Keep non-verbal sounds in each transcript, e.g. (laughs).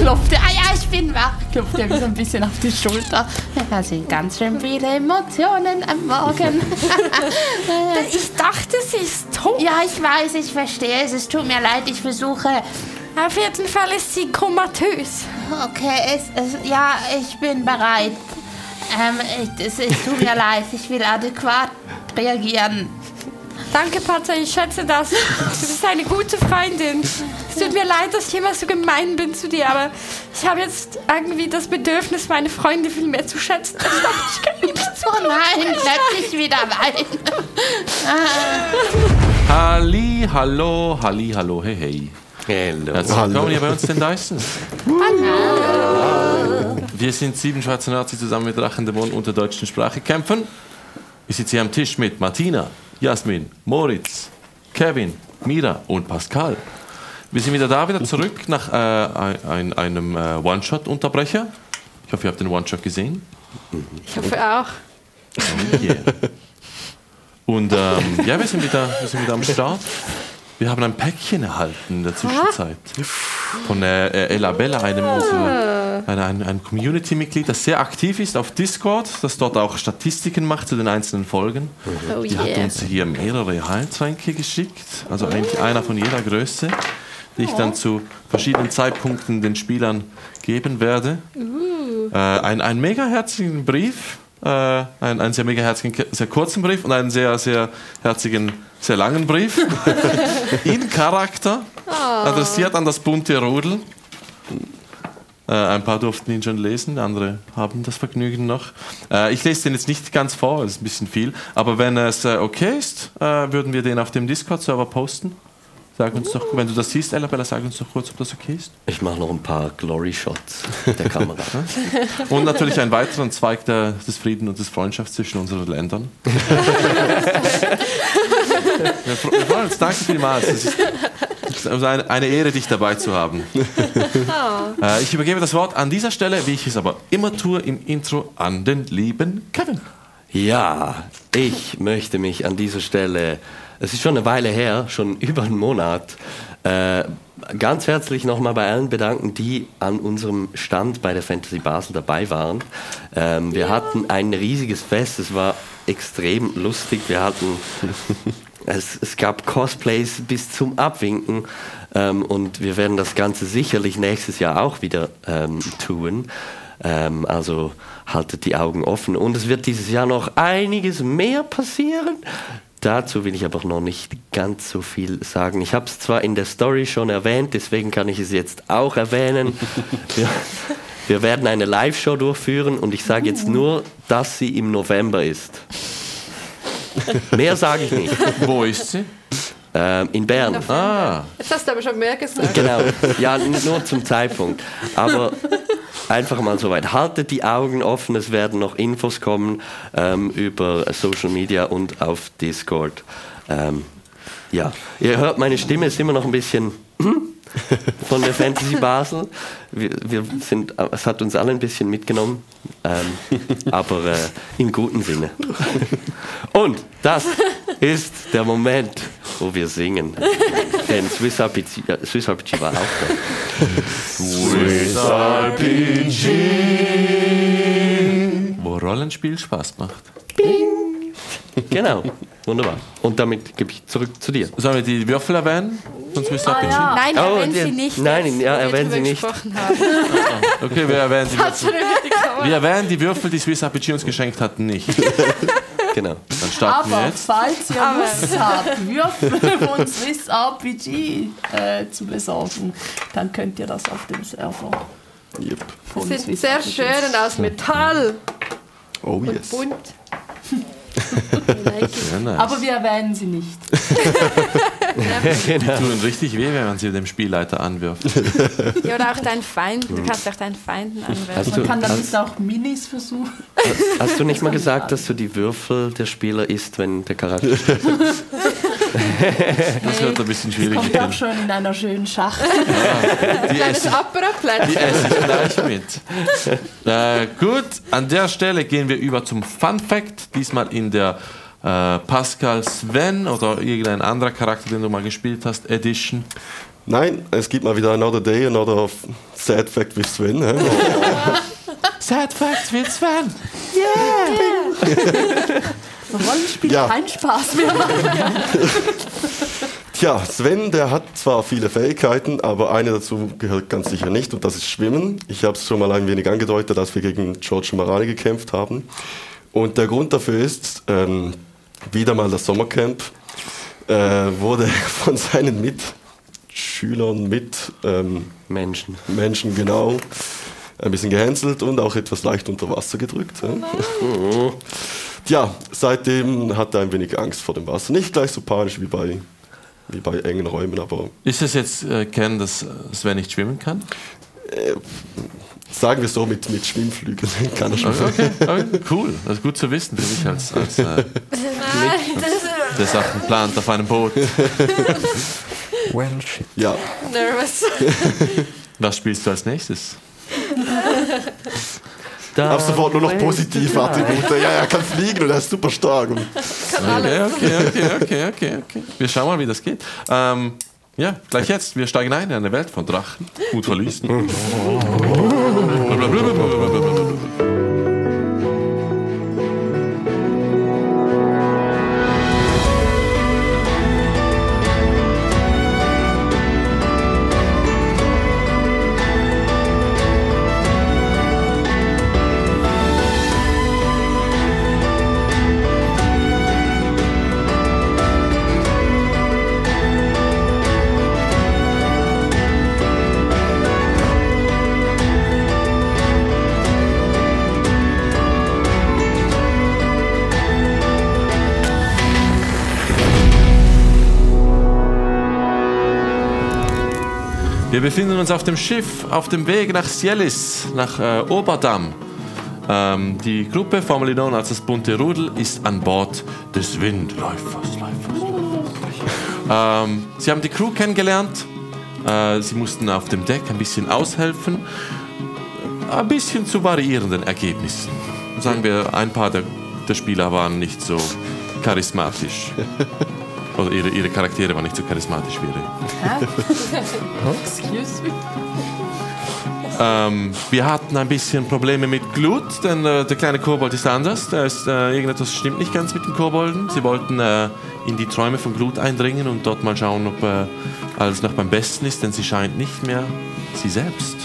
klopft er, ah ja, ich bin wach, klopft er mir so ein bisschen auf die Schulter. Da sind ganz schön viele Emotionen am Morgen. (laughs) Ich dachte, sie ist tot. ja, ich weiß, ich verstehe es, es tut mir leid, ich versuche. Auf jeden Fall ist sie komatös. Okay, es, es, ja, ich bin bereit. Ähm, es, es tut mir (laughs) leid, ich will adäquat reagieren. Danke, Pater, ich schätze das. Du bist eine gute Freundin. Es tut mir leid, dass ich immer so gemein bin zu dir, aber ich habe jetzt irgendwie das Bedürfnis, meine Freunde viel mehr zu schätzen. Ich dachte, ich kann nicht zu. Oh nein, plötzlich wieder weinen. Halli, hallo, halli, hallo, hey, hey. Hello. Herzlich willkommen hier bei uns, den Dysons. Hallo. Wir sind sieben schwarze Nazis zusammen mit Drachendämonen und der deutschen Sprache kämpfen. Ich sitze hier am Tisch mit Martina, Jasmin, Moritz, Kevin, Mira und Pascal. Wir sind wieder da, wieder zurück nach äh, ein, ein, einem äh, One-Shot-Unterbrecher. Ich hoffe, ihr habt den One-Shot gesehen. Ich hoffe auch. Yeah. Und ähm, ja, wir sind, wieder, wir sind wieder am Start. Wir haben ein Päckchen erhalten in der Zwischenzeit von äh, äh, Ella Bella, einem unserer, ein, ein, ein Community-Mitglied, das sehr aktiv ist auf Discord, das dort auch Statistiken macht zu den einzelnen Folgen. Oh Die hat yeah. uns hier mehrere Heiltränke geschickt, also eigentlich einer von jeder Größe, die ich dann zu verschiedenen Zeitpunkten den Spielern geben werde. Äh, ein, ein mega herzigen Brief, äh, ein, einen sehr mega herzigen, sehr kurzen Brief und einen sehr, sehr herzigen, sehr langen Brief (laughs) (laughs) in Charakter, adressiert an das bunte Rudel. Äh, ein paar durften ihn schon lesen, andere haben das Vergnügen noch. Äh, ich lese den jetzt nicht ganz vor, das ist ein bisschen viel, aber wenn es äh, okay ist, würden wir den auf dem Discord-Server posten. Sag uns doch, wenn du das siehst, Ellabella, sag uns doch kurz, ob das okay ist. Ich mache noch ein paar Glory-Shots der Kamera. (laughs) Und natürlich einen weiteren Zweig der, des Frieden und des Freundschafts zwischen unseren Ländern. wir fre- wir freuen uns, danke vielmals. Es ist eine, eine Ehre, dich dabei zu haben. (laughs) Äh, ich übergebe das Wort an dieser Stelle, wie ich es aber immer tue im Intro, an den lieben Kevin. Ja, ich möchte mich an dieser Stelle, es ist schon eine Weile her, schon über einen Monat, äh, ganz herzlich nochmal bei allen bedanken, die an unserem Stand bei der Fantasy Basel dabei waren. Ähm, wir hatten ein riesiges Fest, es war extrem lustig. Wir hatten, (laughs) es, es gab Cosplays bis zum Abwinken ähm, und wir werden das Ganze sicherlich nächstes Jahr auch wieder ähm, tun. Ähm, also haltet die Augen offen. Und es wird dieses Jahr noch einiges mehr passieren. Dazu will ich aber noch nicht ganz so viel sagen. Ich habe es zwar in der Story schon erwähnt, deswegen kann ich es jetzt auch erwähnen. (laughs) Wir, wir werden eine Live-Show durchführen und ich sage jetzt nur, dass sie im November ist. (laughs) Mehr sage ich nicht. Wo ist sie? Ähm, in Bern. Ah, Jetzt hast du aber schon mehr gesagt. Genau, ja, nur zum Zeitpunkt. Aber einfach mal soweit. Haltet die Augen offen, es werden noch Infos kommen ähm, über Social Media und auf Discord. Ähm, ja, ihr hört, meine Stimme ist immer noch ein bisschen von der Fantasy Basel. Wir, wir sind, es hat uns alle ein bisschen mitgenommen, ähm, aber äh, im guten Sinne. Und das ist der Moment, wo wir singen. Denn Swiss RPG, äh, Swiss RPG war auch da. Swiss RPG. Wo Rollenspiel Spaß macht. Genau, wunderbar. Und damit gebe ich zurück zu dir. Sollen wir die Würfel erwähnen? Von Swiss RPG? Nein, Oh, erwähnen Sie nicht. nein, jetzt, ja, wir erwähnen Sie nicht. gesprochen (laughs) haben. Okay, wir erwähnen Kamera. Wir erwähnen die Würfel, die Swiss RPG uns geschenkt hat, nicht. (laughs) Genau. Dann starten wir Aber jetzt. falls ihr Aber- Lust habt, Würfel von Swiss RPG äh, zu besorgen, dann könnt ihr das auf dem Server von Sind Swiss sehr RPG. schön und aus Metall Oh und yes. bunt. (laughs) Sehr nice. Aber wir erwähnen sie nicht. (laughs) die tun richtig weh, wenn man sie dem Spielleiter anwirft. Ja, oder auch deinen Feinden. Du kannst auch deinen Feinden anwerfen. Hast Man du, kann dann hast, jetzt auch Minis versuchen. hast du nicht mal gesagt, dass du die Würfel der Spieler isst, wenn der Charakter stirbt? (laughs) Das wird ein bisschen schwierig. Kommt auch schon in einer schönen Schachtel. Die Kleines esse, die esse ich gleich mit. Äh, gut, an der Stelle gehen wir über zum Fun Fact. Diesmal in der äh, Pascal Sven oder irgendein anderer Charakter, den du mal gespielt hast, Edition. Nein, es gibt mal wieder Another Day, Another Sad Fact with Sven. hä? (laughs) Sad Facts with Sven. Rollenspiel Ja. kein Spaß mehr machen. (laughs) Tja, Sven, der hat zwar viele Fähigkeiten, aber eine dazu gehört ganz sicher nicht und das ist Schwimmen. Ich habe es schon mal ein wenig angedeutet, als wir gegen George Marani gekämpft haben. Und der Grund dafür ist, ähm, wieder mal das Sommercamp äh, wurde (laughs) von seinen Mitschülern, mit ähm, Menschen. Menschen genau ein bisschen gehänselt und auch etwas leicht unter Wasser gedrückt. Ja. (laughs) Tja, seitdem hat er ein wenig Angst vor dem Wasser. Nicht gleich so panisch wie bei, wie bei engen Räumen, aber Ist es jetzt äh, kennen, dass äh, Sven nicht schwimmen kann? sagen wir so mit, mit Schwimmflügeln (laughs) kann er schon. Okay, okay, cool. Das ist gut zu wissen für mich als, als äh, (laughs) der Sachen plant auf einem Boot. (laughs) Well, shit. Ja, nervous. Was spielst du als nächstes? Ab sofort nur noch positive Attribute. Ja, er kann fliegen und er ist super stark. Und Okay, okay, okay, okay, okay, okay. Wir schauen mal, wie das geht. Ähm, ja, gleich jetzt. Wir steigen ein in eine Welt von Drachen und Verließen. (laughs) Wir befinden uns auf dem Schiff auf dem Weg nach Sielis, nach äh, Oberdamm. Ähm, die Gruppe, formerly known als das bunte Rudel, ist an Bord des Windläufers. Läufers. Ähm, sie haben die Crew kennengelernt. Äh, sie mussten auf dem Deck ein bisschen aushelfen. Ein bisschen zu variierenden Ergebnissen. Sagen wir, ein paar der, der Spieler waren nicht so charismatisch. (laughs) Oder ihre, ihre Charaktere waren nicht so charismatisch wie ihre (laughs) Excuse me. Ähm, wir hatten ein bisschen Probleme mit Glut, denn äh, der kleine Kobold ist anders. Da ist, äh, irgendetwas stimmt nicht ganz mit den Kobolden. Sie wollten äh, in die Träume von Glut eindringen und dort mal schauen, ob äh, alles noch beim Besten ist, denn sie scheint nicht mehr sie selbst.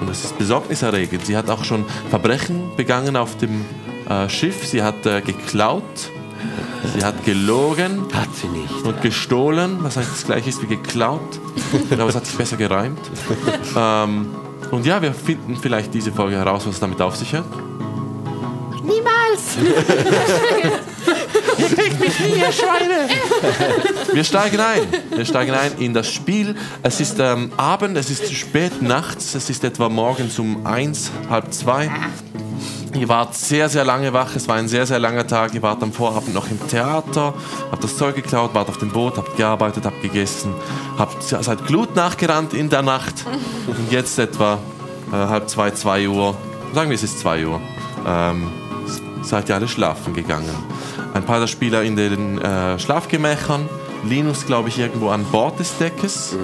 Und das ist besorgniserregend. Sie hat auch schon Verbrechen begangen auf dem äh, Schiff. Sie hat äh, geklaut, sie hat gelogen Hat sie nicht. und gestohlen, was eigentlich das gleiche ist wie geklaut. Aber es hat sich besser gereimt. (laughs) ähm, und ja, wir finden vielleicht diese Folge heraus, was es damit auf sich hat. Niemals! Wir steigen ein. Wir steigen ein in das Spiel. Es ist ähm, Abend, es ist spät nachts, es ist etwa morgens um eins, halb zwei. Ihr wart sehr, sehr lange wach. Es war ein sehr, sehr langer Tag. Ihr wart am Vorabend noch im Theater, habt das Zeug geklaut, wart auf dem Boot, habt gearbeitet, habt gegessen, habt seid Glut nachgerannt in der Nacht. Und jetzt etwa äh, halb zwei, zwei Uhr, sagen wir es ist zwei Uhr, ähm, seid ihr alle schlafen gegangen. Ein paar der Spieler in den äh, Schlafgemächern. Linus, glaube ich, irgendwo an Bord des Deckes.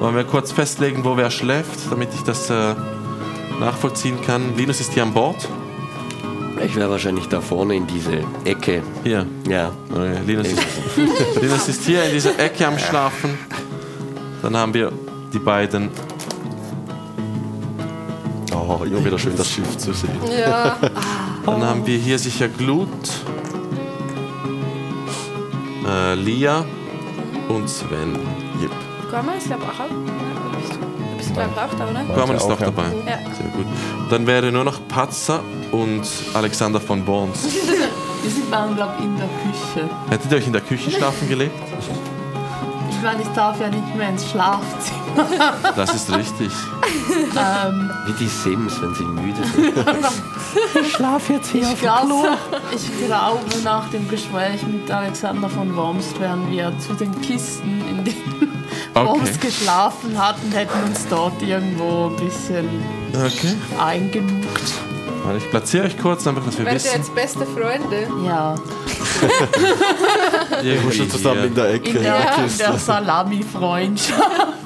Wollen wir kurz festlegen, wo wer schläft, damit ich das äh, nachvollziehen kann. Linus ist hier an Bord. Ich wäre wahrscheinlich da vorne in diese Ecke. Hier. Ja. Okay, Linus, (laughs) ist, Linus ist hier in dieser Ecke am Schlafen. Dann haben wir die beiden. oh, immer wieder schön das Schiff zu sehen. Ja. Dann haben wir hier sicher Glut, äh, Lia und Sven. Yep. Gorma ist, glaube ich, auch. Glaube ich, auch da, oder? Gorman ist auch, dabei. Ja. Sehr gut. Dann wäre nur noch Patzer und Alexander von Borns. (laughs) Wir sind waren, glaube ich, in der Küche. Hättet ihr euch in der Küche schlafen gelegt? Ich meine, ich darf ja nicht mehr ins Schlafzimmer. Das ist richtig. ähm, Wie die Sims, wenn sie müde sind. (laughs) Schlaf jetzt hier ich, glaube, ich glaube, nach dem Gespräch mit Alexander von Worms wären wir zu den Kisten, in denen Okay. Geschlafen hat und hätten uns dort irgendwo ein bisschen Okay. eingemuckt. Ich platziere euch kurz, einfach, dass wir Werdet ihr wissen. jetzt beste Freunde? Ja, (laughs) Irgendwie Schon zusammen in der Ecke. in der in der Salami-Freundschaft.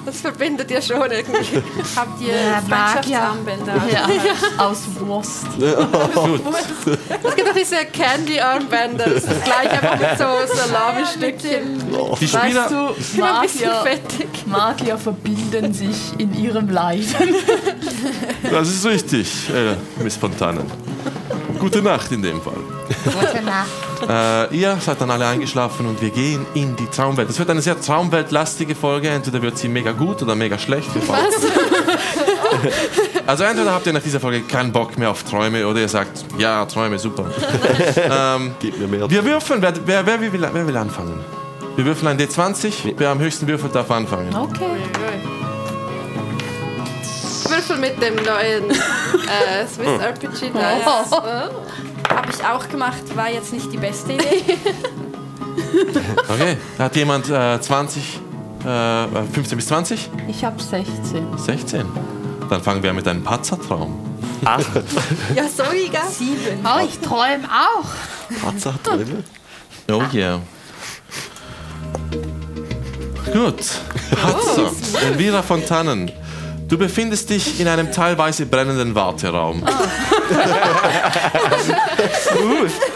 Das verbindet ihr schon irgendwie. (laughs) Habt ihr Ja, Freundschaftsarmbänder? Ja, aus Wurst. Es gibt auch diese Candy-Armbänder. Das ist das gleiche, einfach mit so Salami-Stückchen. Die Spieler, Weißt du, Magier, fettig. Magier verbinden sich in ihrem Leiden. das ist richtig, äh, Miss Fontanen. Gute Nacht in dem Fall. Gute Nacht. Äh, ihr seid dann alle eingeschlafen und wir gehen in die Traumwelt. Das wird eine sehr traumweltlastige Folge. Entweder wird sie mega gut oder mega schlecht. Was? Also entweder habt ihr nach dieser Folge keinen Bock mehr auf Träume oder ihr sagt, ja, Träume, super. (laughs) ähm, Gib mir mehr. wir würfeln. Wer, wer, wer, will, wer will anfangen? Wir würfeln ein D20. Wer am höchsten würfelt, darf anfangen. Okay. Würfel mit dem neuen äh, Swiss RPG Dice. Oh. Habe ich auch gemacht, war jetzt nicht die beste Idee. (laughs) Okay, da hat jemand äh, 20, äh, 15 bis 20? Ich habe 16. 16. Dann fangen wir mit einem Patzertraum. (laughs) Ja, sorry, gell? Sieben. Oh, ich träume auch. Patzer drin. (laughs) Oh yeah. Gut. Patzer. Elvira Fontanen. Du befindest dich in einem teilweise brennenden Warteraum. (laughs)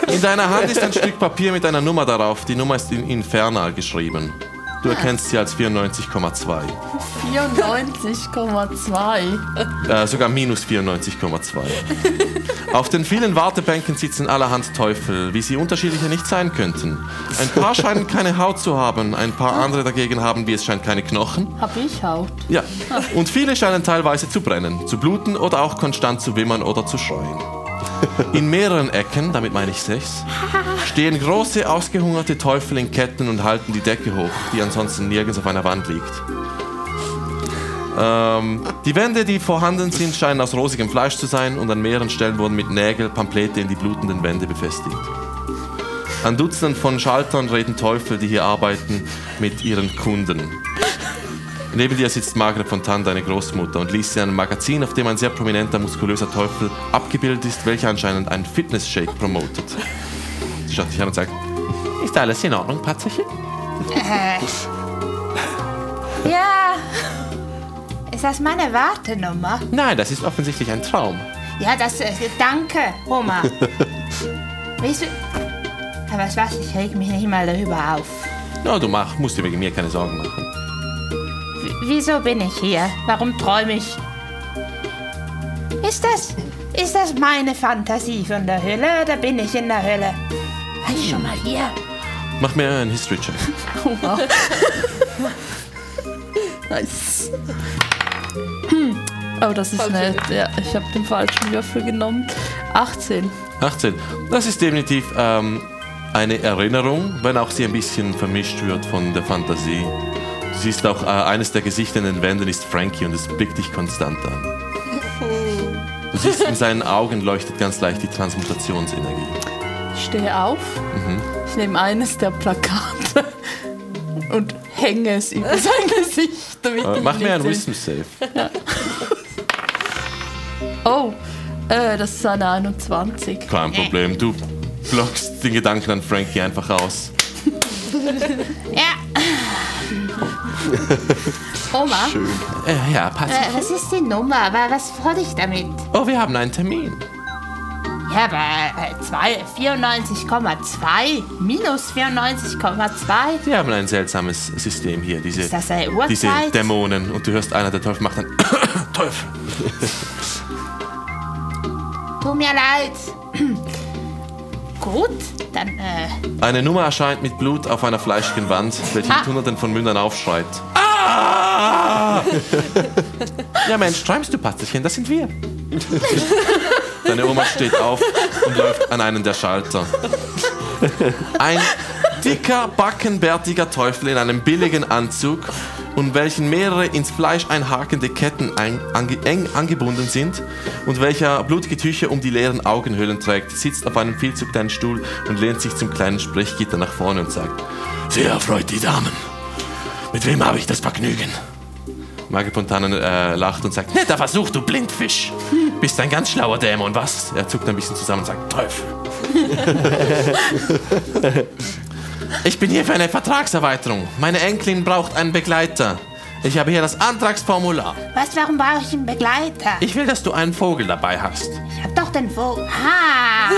in deiner Hand ist ein Stück Papier mit einer Nummer darauf. Die Nummer ist in Infernal geschrieben. Du erkennst sie als 94,2. 94,2. Äh, sogar minus 94,2. Auf den vielen Wartebänken sitzen allerhand Teufel, wie sie unterschiedlicher nicht sein könnten. Ein paar (laughs) scheinen keine Haut zu haben, ein paar andere dagegen haben, wie es scheint, keine Knochen. Hab ich Haut. Ja, und viele scheinen teilweise zu brennen, zu bluten oder auch konstant zu wimmern oder zu schreien. (laughs) In mehreren Ecken, damit meine ich sechs, (laughs) stehen große, ausgehungerte Teufel in Ketten und halten die Decke hoch, die ansonsten nirgends auf einer Wand liegt. Ähm, die Wände, die vorhanden sind, scheinen aus rosigem Fleisch zu sein und an mehreren Stellen wurden mit Nägel Pamphlete in die blutenden Wände befestigt. An Dutzenden von Schaltern reden Teufel, die hier arbeiten, mit ihren Kunden. Neben dir sitzt Margaret Fontan, deine Großmutter, und liest in einem Magazin, auf dem ein sehr prominenter, muskulöser Teufel abgebildet ist, welcher anscheinend einen Fitness-Shake promotet. Sie schaut dich an und sagt, ist alles in Ordnung, Patzerchen? Ja. Ist das meine Wartenummer? Nein, das ist offensichtlich ein Traum. Ja, das. Äh, danke, Oma. Weißt du. Aber was, ich reg mich nicht mal darüber auf. Na, du mach, musst dir wegen mir keine Sorgen machen. Wieso bin ich hier? Warum träume ich? Ist das. Ist das meine Fantasie von der Hölle oder bin ich in der Hölle? War ich schon mal hier? Mach mir einen History-Check. (laughs) Nice. Hm. Oh, das ist nett. Ja, ich habe den falschen Würfel genommen. 18. 18. Das ist definitiv ähm, eine Erinnerung, wenn auch sie ein bisschen vermischt wird von der Fantasie. Du siehst auch, äh, eines der Gesichter in den Wänden ist Frankie und es blickt dich konstant an. Du siehst, in seinen Augen leuchtet ganz leicht die Transmutationsenergie. Ich stehe auf. Ich nehme eines der Plakate und hänge es über sein Gesicht. Damit Äh, mach mir einen nicht Wisdom Save. Oh, äh, das ist eine 21. Kein Problem, du blockst den Gedanken an Frankie einfach aus. Ja. (laughs) Oma, Äh, ja, passt. äh, was ist die Nummer? Aber was soll ich damit? Oh, wir haben einen Termin. Ja, aber äh, zwei- 94,2 minus 94,2. Wir haben ein seltsames System hier, diese, Ist das eine diese Uhrzeit? Dämonen. Und du hörst, einer der Teufel macht dann (coughs) Teufel. Tut mir leid. (coughs) (coughs) Gut, dann, äh, Eine Nummer erscheint mit Blut auf einer fleischigen Wand, welche Ah. mit hunderten von Mündern aufschreit. Ah! (laughs) ja Mensch, träumst du, Patzerchen, das sind wir. (laughs) Deine Oma steht auf und läuft an einen der Schalter. Ein dicker, backenbärtiger Teufel in einem billigen Anzug und welchen mehrere ins Fleisch einhakende Ketten ein, ange, eng angebunden sind und welcher blutige Tücher um die leeren Augenhöhlen trägt, sitzt auf einem viel zu kleinen Stuhl und lehnt sich zum kleinen Sprechgitter nach vorne und sagt, sehr erfreut die Damen. Mit wem habe ich das Vergnügen? Magel Fontane äh, lacht und sagt, netter Versuch, du Blindfisch. Bist ein ganz schlauer Dämon, was? Er zuckt ein bisschen zusammen und sagt, Teufel. (laughs) ich bin hier für eine Vertragserweiterung. Meine Enkelin braucht einen Begleiter. Ich habe hier das Antragsformular. Was, warum brauche ich einen Begleiter? Ich will, dass du einen Vogel dabei hast. Ich hab doch den Vogel. Ah!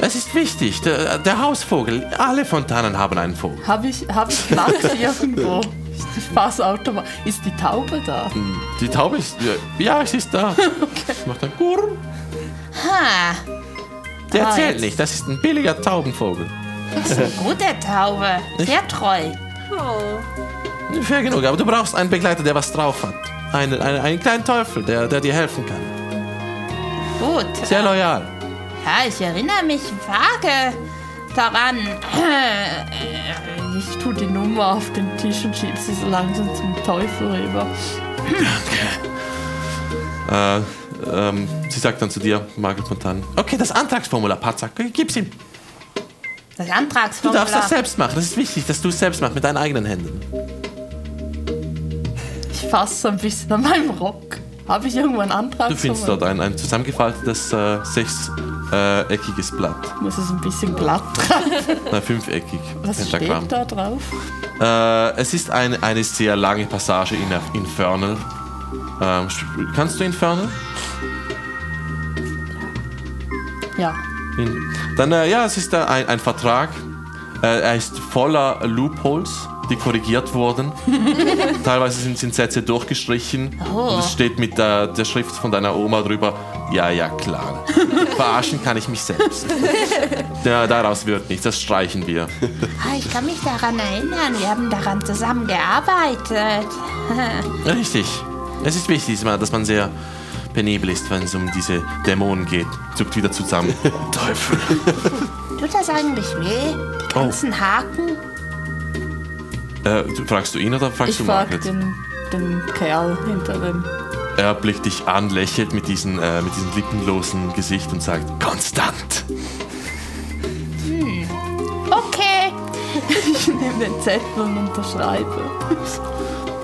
Es ist wichtig, der, der Hausvogel. Alle Fontanen haben einen Vogel. Habe ich, hab ich Max (laughs) irgendwo? Ist die Fassautomat. Ist die Taube da? Die Taube ist. Ja, sie ist da. (laughs) Sie macht ein Gurr. Ha! Der Ah, zählt jetzt. nicht, das ist ein billiger Taubenvogel. Gute Taube. Sehr treu. Fair genug, aber du brauchst einen Begleiter, der was drauf hat. Einen, einen, einen kleinen Teufel, der, der dir helfen kann. Gut. Sehr loyal. Ja, ich erinnere mich vage daran. Ich tue die Nummer auf den Tisch und schiebe sie so langsam zum Teufel rüber. Äh, ähm, sie sagt dann zu dir, Margaret Fontan, okay, das Antragsformular, Patzak, gib's ihm. Das Du Antragsformular. darfst das selbst machen. Das ist wichtig, dass du es selbst machst, mit deinen eigenen Händen. Ich fasse ein bisschen an meinem Rock. Habe ich irgendwo einen Antrag? Du findest dort ein, ein zusammengefaltetes äh, sechseckiges Blatt. Muss es ein bisschen glatt treffen. Nein, (laughs) fünfeckig. Was Pentagramm. steht da drauf? Äh, es ist eine, eine sehr lange Passage in Infernal. Ähm, kannst du Infernal? Ja. Dann, äh, ja, es ist äh, ein, ein Vertrag. Äh, er ist voller Loopholes, die korrigiert wurden. (laughs) Teilweise sind, sind Sätze durchgestrichen. Und es steht mit der, der Schrift von deiner Oma drüber. Ja, ja, klar. (laughs) Verarschen kann ich mich selbst. (laughs) Ja, daraus wird nichts, das streichen wir. Ah, ich kann mich daran erinnern. Wir haben daran zusammengearbeitet. Richtig. Es ist wichtig, dass man sehr penibel ist, wenn es um diese Dämonen geht. Zuckt wieder zusammen. (laughs) Teufel. Tut das eigentlich weh? Die ganzen Haken? Äh, fragst du ihn oder fragst Ich du Margaret? den, den Kerl hinter dem. Er blickt dich an, lächelt mit, diesen, äh, mit diesem lippenlosen Gesicht und sagt, konstant. Okay. Ich nehme den Zettel und unterschreibe.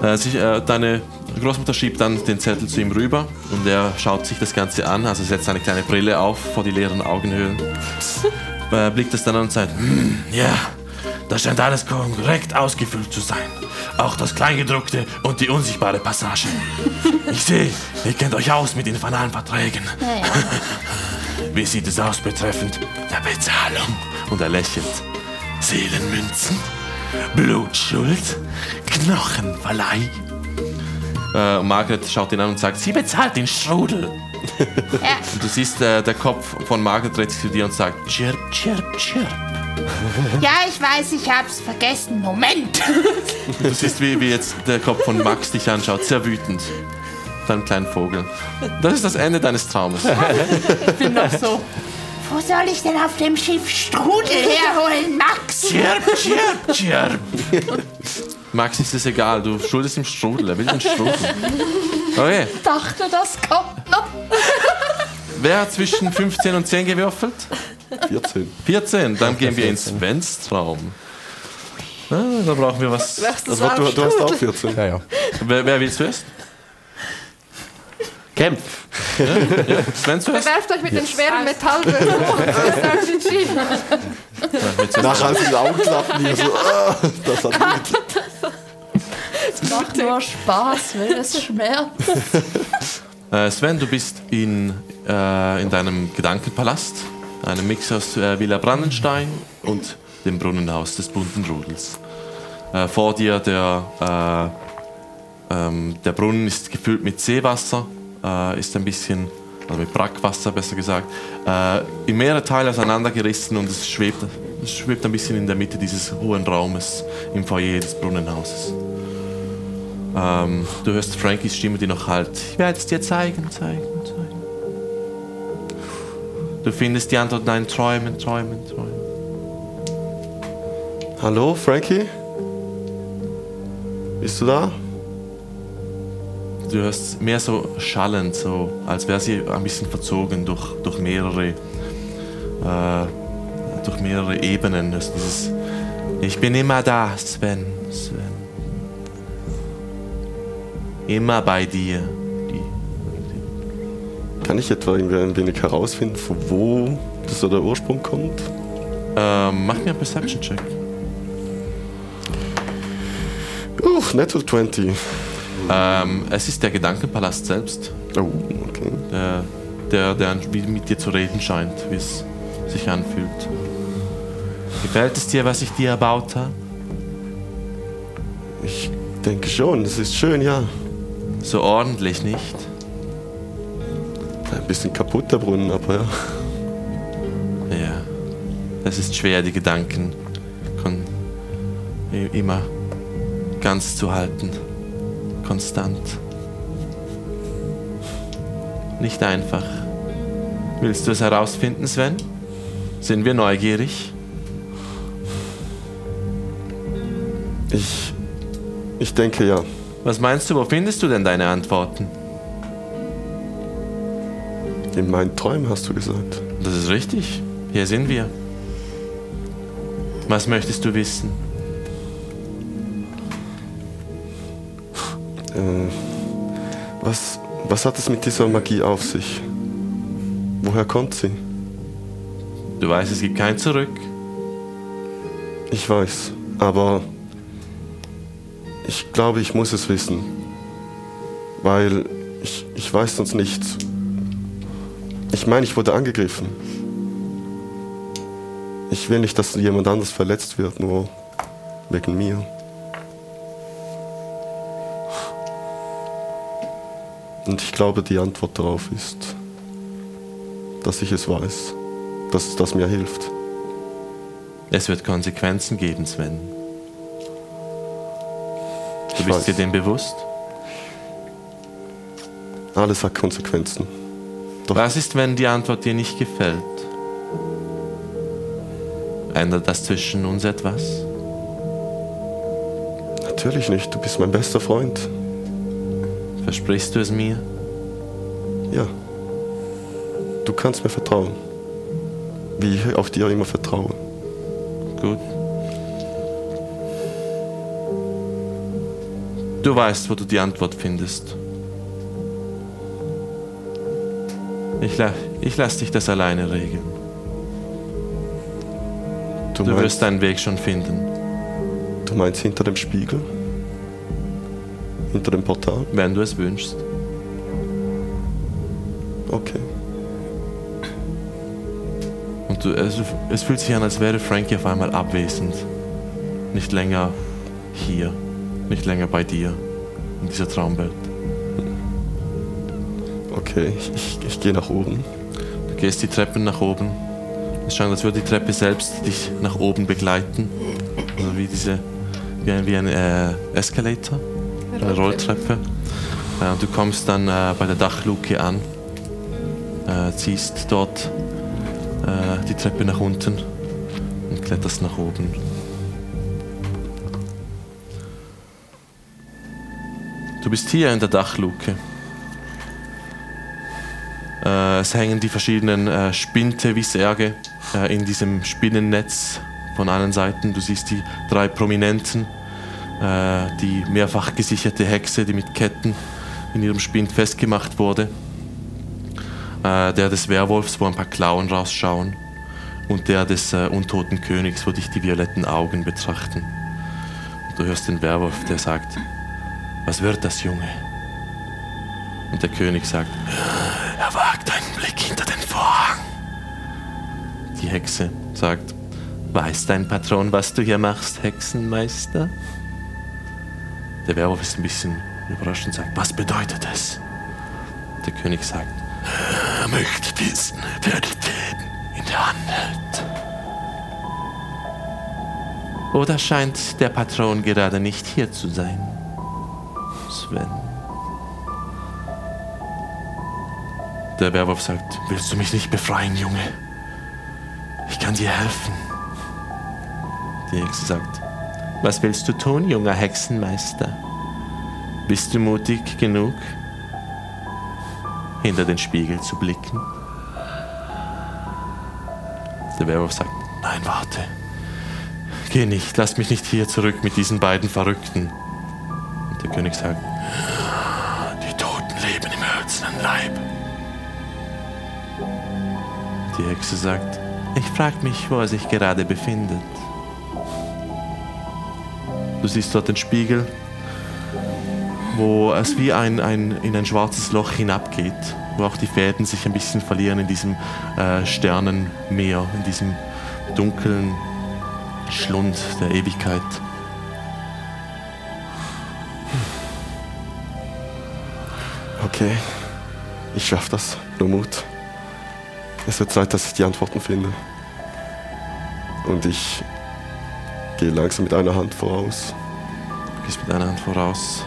Äh, sich, äh, deine Großmutter schiebt dann den Zettel zu ihm rüber und er schaut sich das Ganze an, also setzt seine kleine Brille auf vor die leeren Augenhöhlen. (laughs) äh, blickt es dann an und sagt, "Hm, ja, da scheint alles korrekt ausgefüllt zu sein. Auch das Kleingedruckte und die unsichtbare Passage. (laughs) Ich sehe, ihr kennt euch aus mit infernalen Verträgen. (laughs) Wie sieht es aus betreffend der Bezahlung? Und er lächelt. Seelenmünzen, Blutschuld, Knochenverleih. Äh, und Margaret schaut ihn an und sagt, sie bezahlt den Strudel. (laughs) Ja. Und du siehst, äh, der Kopf von Margaret dreht sich zu dir und sagt, chirp, chirp, chirp. (laughs) Ja, ich weiß, ich hab's vergessen. Moment. (laughs) Du siehst, wie, wie jetzt der Kopf von Max dich anschaut, sehr wütend. Dein kleinen Vogel. Das ist das Ende deines Traumes. Ich bin noch so. Wo soll ich denn auf dem Schiff Strudel herholen, Max? Chirp, chirp, chirp. Max ist es egal, du schuldest ihm Strudel, er will den Strudel. Okay, dachte, das kommt noch. wer hat zwischen 15 und 10 gewürfelt? 14. 14, dann gehen wir ins 14. Svens Traum. Ah, da brauchen wir was. Also, du, du hast auch 14. Ja, ja. Wer, wer will zuerst? Kämpf. Sven zuerst? Bewerft euch mit den schweren RPG. Nachher als die Augen klappen, die so, (laughs) (laughs) das hat gut. Es macht nur Spaß, weil es schmerzt. (laughs) Äh, Sven, du bist in, äh, in deinem Gedankenpalast. Einem Mix aus äh, Villa Brandenstein und dem Brunnenhaus des bunten Rudels. Äh, vor dir der, äh, ähm, der Brunnen ist gefüllt mit Seewasser, äh, ist ein bisschen, also mit Brackwasser besser gesagt, äh, in mehrere Teile auseinandergerissen und es schwebt, es schwebt ein bisschen in der Mitte dieses hohen Raumes im Foyer des Brunnenhauses. Ähm, du hörst Frankies Stimme, die noch halt. Ich werde es dir zeigen, zeigen, zeigen. Du findest die Antwort, nein, träumen, träumen, träumen. Hallo, Frankie? Bist du da? Du hörst mehr so schallend, so als wäre sie ein bisschen verzogen durch, durch mehrere äh, durch mehrere Ebenen. Hörst dieses Ich bin immer da, Sven, Sven. Immer bei dir. Kann ich etwa irgendwie ein wenig herausfinden, von wo das so der Ursprung kommt? ähm, mach mir einen Perception-Check. Uch, Natural 20. Ähm, es ist der Gedankenpalast selbst, Oh, okay. der, der, der mit dir zu reden scheint, wie es sich anfühlt. Gefällt es dir, was ich dir erbaut habe? Ich denke schon, es ist schön, ja. So ordentlich, nicht? Ein bisschen kaputt der Brunnen, aber ja. Ja. Es ist schwer, die Gedanken immer ganz zu halten. Konstant. Nicht einfach. Willst du es herausfinden, Sven? Sind wir neugierig? Ich. Ich denke ja. Was meinst du, wo findest du denn deine Antworten? In meinen Träumen hast du gesagt. Das ist richtig. Hier sind wir. Was möchtest du wissen? Äh, was, was hat es mit dieser Magie auf sich? Woher kommt sie? Du weißt, es gibt kein Zurück. Ich weiß, aber ich glaube, ich muss es wissen. Weil ich, ich weiß sonst nichts. Ich meine, ich wurde angegriffen. Ich will nicht, dass jemand anders verletzt wird, nur wegen mir. Und ich glaube, die Antwort darauf ist, dass ich es weiß, dass das mir hilft. Es wird Konsequenzen geben, Sven. Du Ich bist weiß. dir dem bewusst? Alles hat Konsequenzen. Doch Was ist, wenn die Antwort dir nicht gefällt? Ändert das zwischen uns etwas? natürlich nicht, du bist mein bester Freund. Versprichst du es mir? Ja. Du kannst mir vertrauen. Wie ich auf dir immer vertraue. Gut. Du weißt, wo du die Antwort findest. Ich, la ich lass dich das alleine regeln. Du, Du wirst deinen Weg schon finden. du meinst hinter dem Spiegel? Hinter dem Portal? wenn du es wünschst. Okay. Und du, es, es fühlt sich an, als wäre Frankie auf einmal abwesend. Nicht länger hier, nicht länger bei dir, in dieser Traumwelt. Okay, ich, ich, ich gehe nach oben. Du gehst die Treppen nach oben. Es scheint, als würde die Treppe selbst dich nach oben begleiten. Also wie diese, wie ein, wie ein äh, Escalator, eine Rolltreppe. Äh, du kommst dann äh, bei der Dachluke an, äh, ziehst dort die Treppe nach unten und kletterst nach oben. Du bist hier in der Dachluke. Es hängen die verschiedenen Spinte wie Särge in diesem Spinnennetz von allen Seiten. Du siehst die drei Prominenten, äh, die mehrfach gesicherte Hexe, die mit Ketten in ihrem Spind festgemacht wurde. Äh, der des Werwolfs, wo ein paar Klauen rausschauen. Und der des äh, untoten Königs, wo dich die violetten Augen betrachten. Und du hörst den Werwolf, der sagt, was wird das, Junge? Und der König sagt, er wagt einen Blick hinter den Vorhang. Die Hexe sagt, weiß dein Patron, was du hier machst, Hexenmeister? Der Werwolf ist ein bisschen überrascht und sagt, was bedeutet es? Der König sagt, er möchte wissen, wer die Fäden in der Hand hält. Oder scheint der Patron gerade nicht hier zu sein? Sven. Der Werwolf sagt, willst du mich nicht befreien, Junge? Ich kann dir helfen. Die Hexe sagt, was willst du tun, junger Hexenmeister? Bist du mutig genug, hinter den Spiegel zu blicken? Der Werwolf sagt, nein, warte. Geh nicht, lass mich nicht hier zurück mit diesen beiden Verrückten. Und der König sagt, hölzernen Leib. Die Hexe sagt, ich frag mich, wo er sich gerade befindet. Du siehst dort den Spiegel, wo es wie ein, ein, in ein schwarzes Loch hinabgeht, wo auch die Fäden sich ein bisschen verlieren in diesem äh, Sternenmeer, in diesem dunklen Schlund der Ewigkeit. Okay, ich schaff das. Nur Mut. Es wird Zeit, dass ich die Antworten finde. Und ich gehe langsam mit einer Hand voraus. Du gehst mit einer Hand voraus.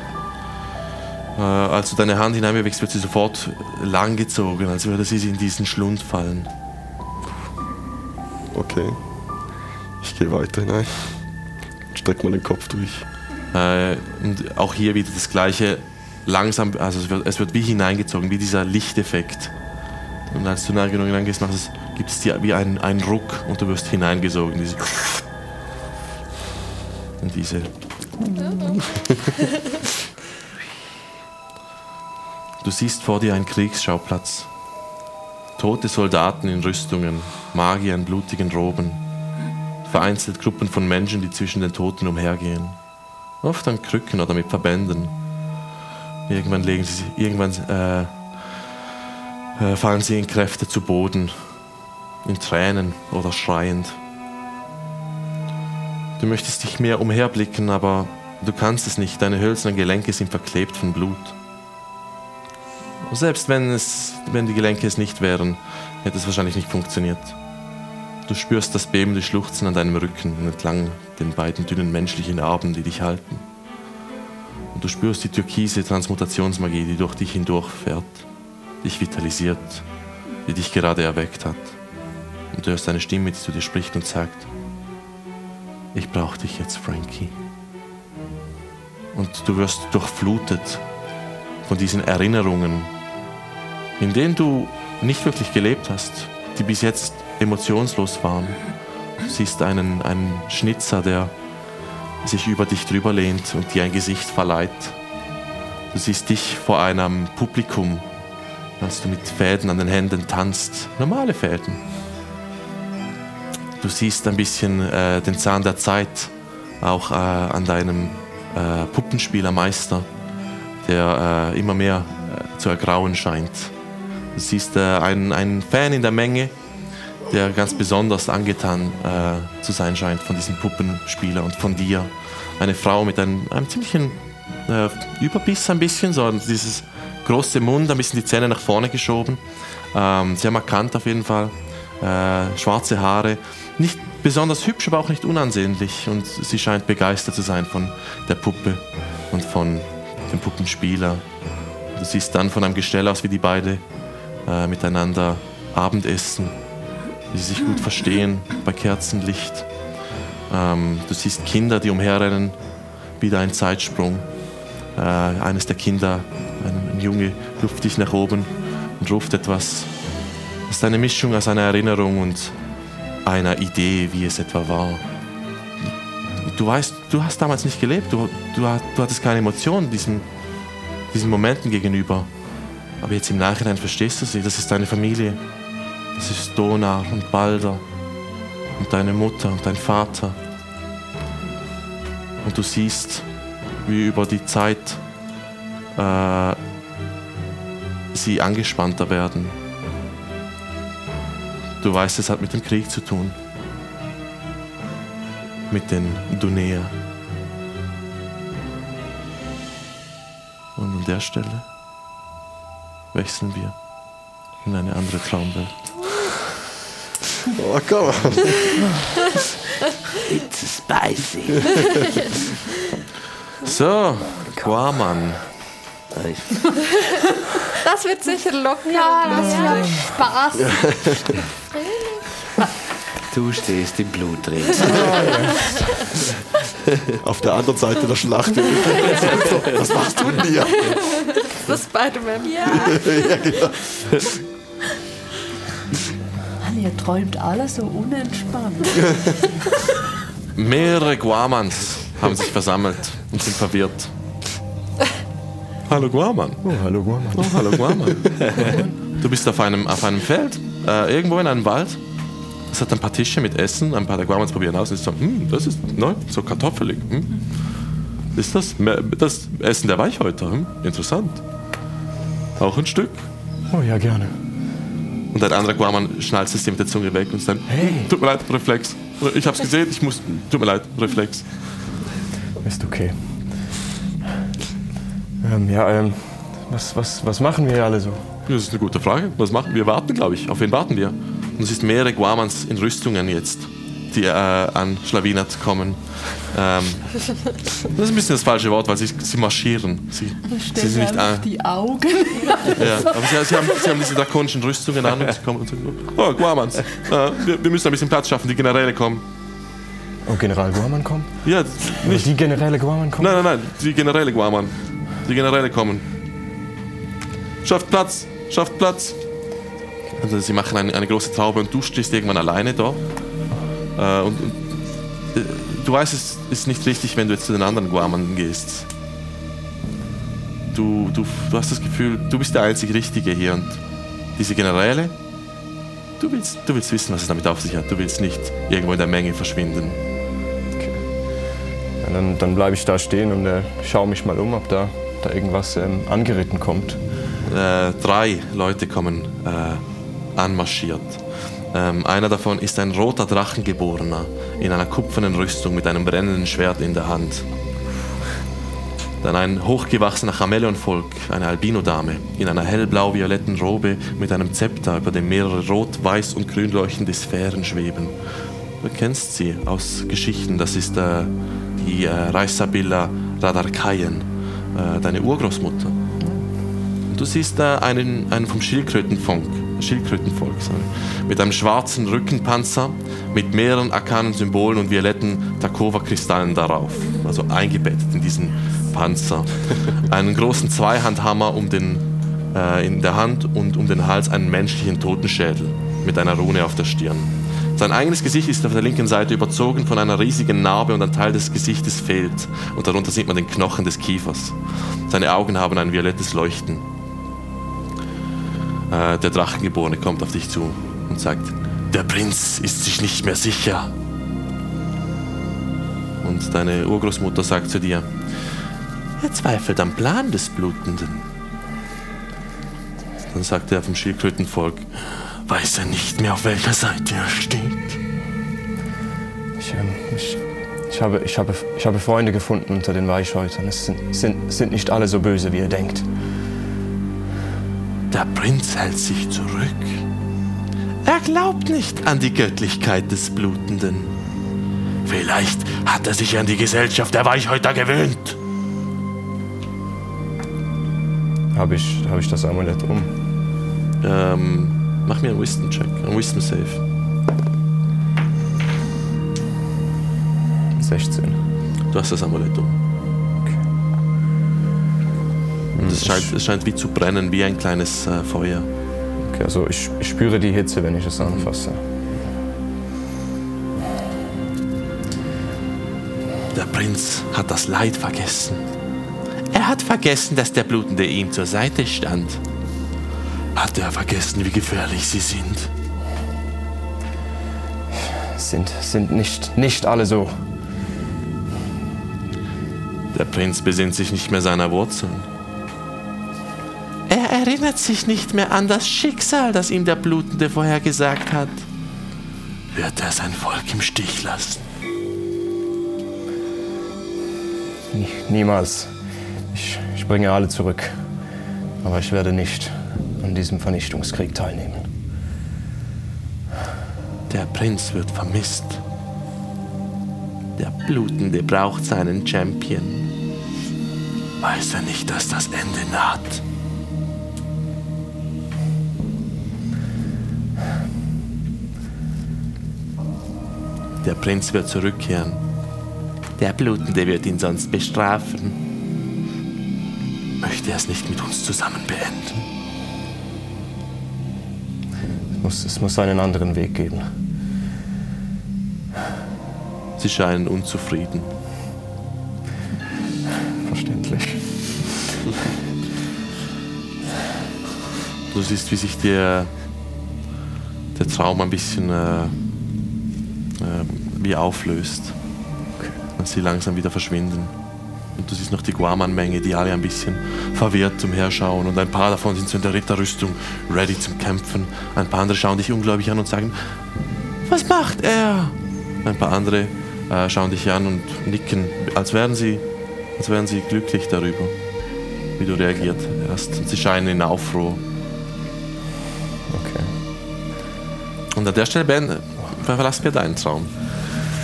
Äh, als du deine Hand hineinbewegst, wird sie sofort langgezogen, als würde sie in diesen Schlund fallen. Okay. Ich gehe weiter hinein. Streck mal den Kopf durch. Äh, und auch hier wieder das gleiche, langsam, also es wird, es wird wie hineingezogen, wie dieser Lichteffekt. Und als du nah genug hineingehst, machst es, gibt es dir wie einen, einen Ruck und du wirst hineingesogen. Diese in diese. (laughs) Du siehst vor dir einen Kriegsschauplatz. Tote Soldaten in Rüstungen, Magier in blutigen Roben, vereinzelt Gruppen von Menschen, die zwischen den Toten umhergehen. Oft an Krücken oder mit Verbänden. Irgendwann, legen sie, irgendwann äh, äh, fallen sie in Kräfte zu Boden, in Tränen oder schreiend. Du möchtest dich mehr umherblicken, aber du kannst es nicht. Deine hölzernen Gelenke sind verklebt von Blut. Und selbst wenn, es, wenn die Gelenke es nicht wären, hätte es wahrscheinlich nicht funktioniert. Du spürst das bebende Schluchzen an deinem Rücken entlang den beiden dünnen menschlichen Armen, die dich halten. Und du spürst die türkise Transmutationsmagie, die durch dich hindurchfährt, dich vitalisiert, die dich gerade erweckt hat. Und du hörst eine Stimme, die zu dir spricht und sagt, ich brauche dich jetzt, Frankie. Und du wirst durchflutet von diesen Erinnerungen, in denen du nicht wirklich gelebt hast, die bis jetzt emotionslos waren. Du siehst einen, einen Schnitzer, der sich über dich drüber lehnt und dir ein Gesicht verleiht. Du siehst dich vor einem Publikum, als du mit Fäden an den Händen tanzt. Normale Fäden. Du siehst ein bisschen äh, den Zahn der Zeit auch äh, an deinem äh, Puppenspielermeister, der äh, immer mehr äh, zu ergrauen scheint. Du siehst äh, einen, einen Fan in der Menge, der ganz besonders angetan zu sein scheint von diesem Puppenspieler und von dir. Eine Frau mit einem, einem ziemlichen Überbiss ein bisschen, so dieses große Mund, ein bisschen die Zähne nach vorne geschoben. Ähm, sehr markant auf jeden Fall. Äh, schwarze Haare. Nicht besonders hübsch, aber auch nicht unansehnlich. Und sie scheint begeistert zu sein von der Puppe und von dem Puppenspieler. Du siehst dann von einem Gestell aus, wie die beide äh, miteinander Abendessen, wie sie sich gut verstehen bei Kerzenlicht. Ähm, du siehst Kinder, die umherrennen, wieder ein Zeitsprung. Äh, eines der Kinder, ein, ein Junge, ruft dich nach oben und ruft etwas. Das ist eine Mischung aus einer Erinnerung und einer Idee, wie es etwa war. Du weißt, du hast damals nicht gelebt, du, du, du hattest keine Emotionen diesen, diesen Momenten gegenüber. Aber jetzt im Nachhinein verstehst du sie, das ist deine Familie. Das ist Donar und Balder und deine Mutter und dein Vater. Und du siehst, wie über die Zeit äh, sie angespannter werden. Du weißt, es hat mit dem Krieg zu tun. Mit den Dunea. Und an der Stelle wechseln wir in eine andere Traumwelt. Oh, komm. It's spicy. So, Guaman. (laughs) Das wird sicher locker. Ja, das wird Spaß. Du stehst im Blut drin. (laughs) Auf der anderen Seite der Schlacht. (laughs) Was machst du denn hier? Das Spider-Man. Ja. ja, genau. Mann, ihr träumt alle so unentspannt. Mehrere Guamans haben sich versammelt und sind verwirrt. Hallo Guaman. Oh, hallo Guaman. Oh, hallo Guaman. du bist auf einem, auf einem Feld, äh, irgendwo in einem Wald. Es hat ein paar Tische mit Essen, ein paar der Guamans probieren aus und ist so, hm, das ist neu, so kartoffelig. Hm. Ist das das Essen der Weichhäuter? Hm? Interessant. Auch ein Stück. Oh ja, gerne. Und ein anderer Guaman schnalzt es dir mit der Zunge weg und sagt, tut mir leid, Reflex. Ich hab's gesehen, ich muss, tut mir leid, Reflex. Ist okay. Ähm, ja, ähm, was, was, was machen wir hier alle so? Das ist eine gute Frage. Was machen wir? warten, glaube ich. Auf wen warten wir? Und es ist mehrere Guamans in Rüstungen jetzt, die äh, an Schlawinat kommen. Ähm, (laughs) das ist ein bisschen das falsche Wort, weil sie, sie marschieren. Sie, sie sind nicht äh, die Augen. (laughs) ja, aber sie, sie, haben, sie haben diese drakonischen Rüstungen an und sie kommen und sagen, oh, Guamans, äh, wir, wir müssen ein bisschen Platz schaffen, die Generäle kommen. Oh, General Guaman kommt? Ja, Oder nicht, die Generäle Guaman kommt? nein, nein, nein, die Generäle Guaman. Die Generäle kommen. Schafft Platz, schafft Platz. Also sie machen eine, eine große Traube und du stehst irgendwann alleine da. Äh, und, und äh, du weißt, es ist nicht richtig, wenn du jetzt zu den anderen Guaman gehst. Du, du, du hast das Gefühl, du bist der einzig Richtige hier und diese Generäle, du willst, du willst wissen, was es damit auf sich hat. Du willst nicht irgendwo in der Menge verschwinden. Ja, dann dann bleibe ich da stehen und äh, schaue mich mal um, ob da, da irgendwas ähm, angeritten kommt. äh, drei Leute kommen äh, anmarschiert. Ähm, einer davon ist ein roter Drachengeborener in einer kupfernen Rüstung mit einem brennenden Schwert in der Hand. Dann ein hochgewachsener Chamäleonvolk, eine Albino-Dame, in einer hellblau-violetten Robe mit einem Zepter, über dem mehrere rot, weiß und grün leuchtende Sphären schweben. Du kennst sie aus Geschichten, das ist äh, die äh, Raisabilla Radarkayen, äh, deine Urgroßmutter. Und du siehst da einen, einen vom Schildkrötenvolk, Schildkrötenvolk sorry, mit einem schwarzen Rückenpanzer, mit mehreren arkanen Symbolen und violetten Takova-Kristallen darauf. Also eingebettet in diesen Panzer. (laughs) Einen großen Zweihandhammer um den, äh, in der Hand und um den Hals einen menschlichen Totenschädel mit einer Rune auf der Stirn. Sein eigenes Gesicht ist auf der linken Seite überzogen von einer riesigen Narbe und ein Teil des Gesichtes fehlt. Und darunter sieht man den Knochen des Kiefers. Seine Augen haben ein violettes Leuchten. Äh, der Drachengeborene kommt auf dich zu und sagt, der Prinz ist sich nicht mehr sicher. Und deine Urgroßmutter sagt zu dir, er zweifelt am Plan des Blutenden. Dann sagt er vom Schildkrötenvolk, weiß er nicht mehr, auf welcher Seite er steht. Ich, ähm, ich, ich, habe, ich, habe, ich habe Freunde gefunden unter den Weichhäutern. Es sind, sind, sind nicht alle so böse, wie ihr denkt. Der Prinz hält sich zurück. Er glaubt nicht an die Göttlichkeit des Blutenden. Vielleicht hat er sich an die Gesellschaft der Weichhäuter gewöhnt. Habe ich, habe ich das Amulett um? Ähm, mach mir einen Wisdom-Check, einen Wisdom-Save. 16. Du hast das Amulett um. Und es scheint, es scheint wie zu brennen, wie ein kleines äh, Feuer. Okay, also ich, ich spüre die Hitze, wenn ich es anfasse. Der Prinz hat das Leid vergessen. Er hat vergessen, dass der Blutende ihm zur Seite stand. Hat er vergessen, wie gefährlich sie sind? Sind, sind nicht, nicht alle so. Der Prinz besinnt sich nicht mehr seiner Wurzeln. Er erinnert sich nicht mehr an das Schicksal, das ihm der Blutende vorhergesagt hat. Wird er sein Volk im Stich lassen? Nie, niemals. Ich, ich bringe alle zurück. Aber ich werde nicht diesem Vernichtungskrieg teilnehmen. Der Prinz wird vermisst. Der Blutende braucht seinen Champion. Weiß er nicht, dass das Ende naht? Der Prinz wird zurückkehren. Der Blutende wird ihn sonst bestrafen. Möchte er es nicht mit uns zusammen beenden? muss, es muss einen anderen Weg geben. Sie scheinen unzufrieden. Verständlich. Du siehst, wie sich der, der Traum ein bisschen äh, äh, wie auflöst. Okay. Und sie langsam wieder verschwinden. Und du siehst noch die Guaman-Menge, die alle ein bisschen verwirrt umherschauen. Und ein paar davon sind so in der Ritterrüstung, ready zum Kämpfen. Ein paar andere schauen dich ungläubig an und sagen, was macht er? Ein paar andere äh, schauen dich an und nicken, als wären sie, als wären sie glücklich darüber, wie du reagiert hast. Und sie scheinen in Aufruhr. Okay. Und an der Stelle, Ben, verlassen wir deinen Traum.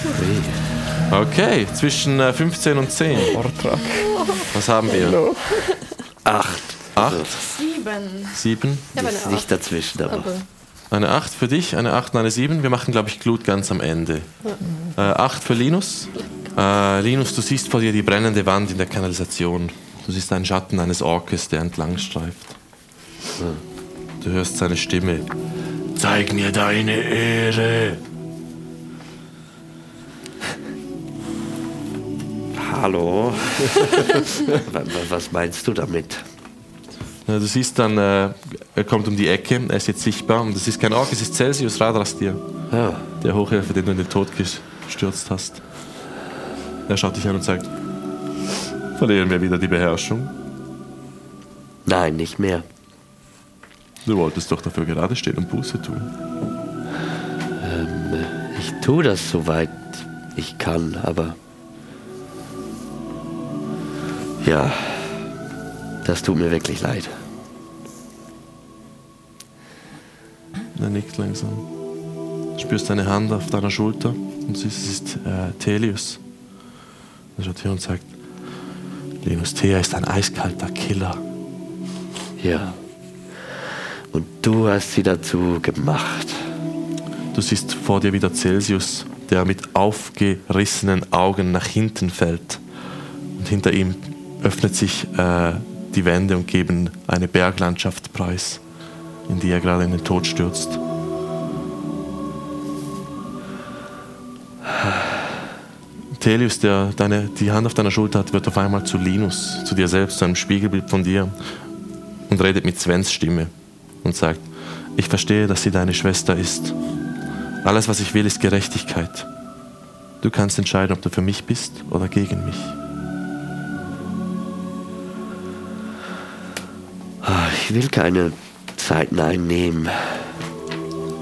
Okay, zwischen äh, 15 und 10. Vortrag. Was haben wir? Acht. Acht, Sieben. sieben, Ich habe eine Nicht Acht, dazwischen, aber. aber eine 8 für dich, eine 8 und eine 7. Wir machen, glaube ich, Glut ganz am Ende. Äh, 8 für Linus. Äh, Linus, du siehst vor dir die brennende Wand in der Kanalisation. Du siehst einen Schatten eines Orkes, der entlang streift. Du hörst seine Stimme. Zeig mir deine Ehre. Hallo. (laughs) Wa- wa- Was meinst du damit? Ja, du siehst dann, äh, er kommt um die Ecke, er ist jetzt sichtbar. Und das ist kein Ork, es ist Celsius Radrastir, Ja. der Hochhelfer, den du in den Tod gestürzt hast. Er schaut dich an und sagt, verlieren wir wieder die Beherrschung. Nein, nicht mehr. Du wolltest doch dafür gerade stehen und Buße tun. Ich tue das soweit ich kann, aber. Ja. Das tut mir wirklich leid. Er nickt langsam. Du spürst deine Hand auf deiner Schulter und siehst, es ist äh, Thelius. Er schaut hier und sagt, Linus Thea ist ein eiskalter Killer. Ja. Und du hast sie dazu gemacht. Du siehst vor dir wieder Celsius, der mit aufgerissenen Augen nach hinten fällt. Und hinter ihm öffnet sich äh, die Wände und geben eine Berglandschaft preis, in die er gerade in den Tod stürzt. Telius, der deine, die Hand auf deiner Schulter hat, wird auf einmal zu Linus, zu dir selbst, zu einem Spiegelbild von dir und redet mit Svens Stimme und sagt, ich verstehe, dass sie deine Schwester ist. Alles, was ich will, ist Gerechtigkeit. Du kannst entscheiden, ob du für mich bist oder gegen mich. Ich will keine Zeiten einnehmen.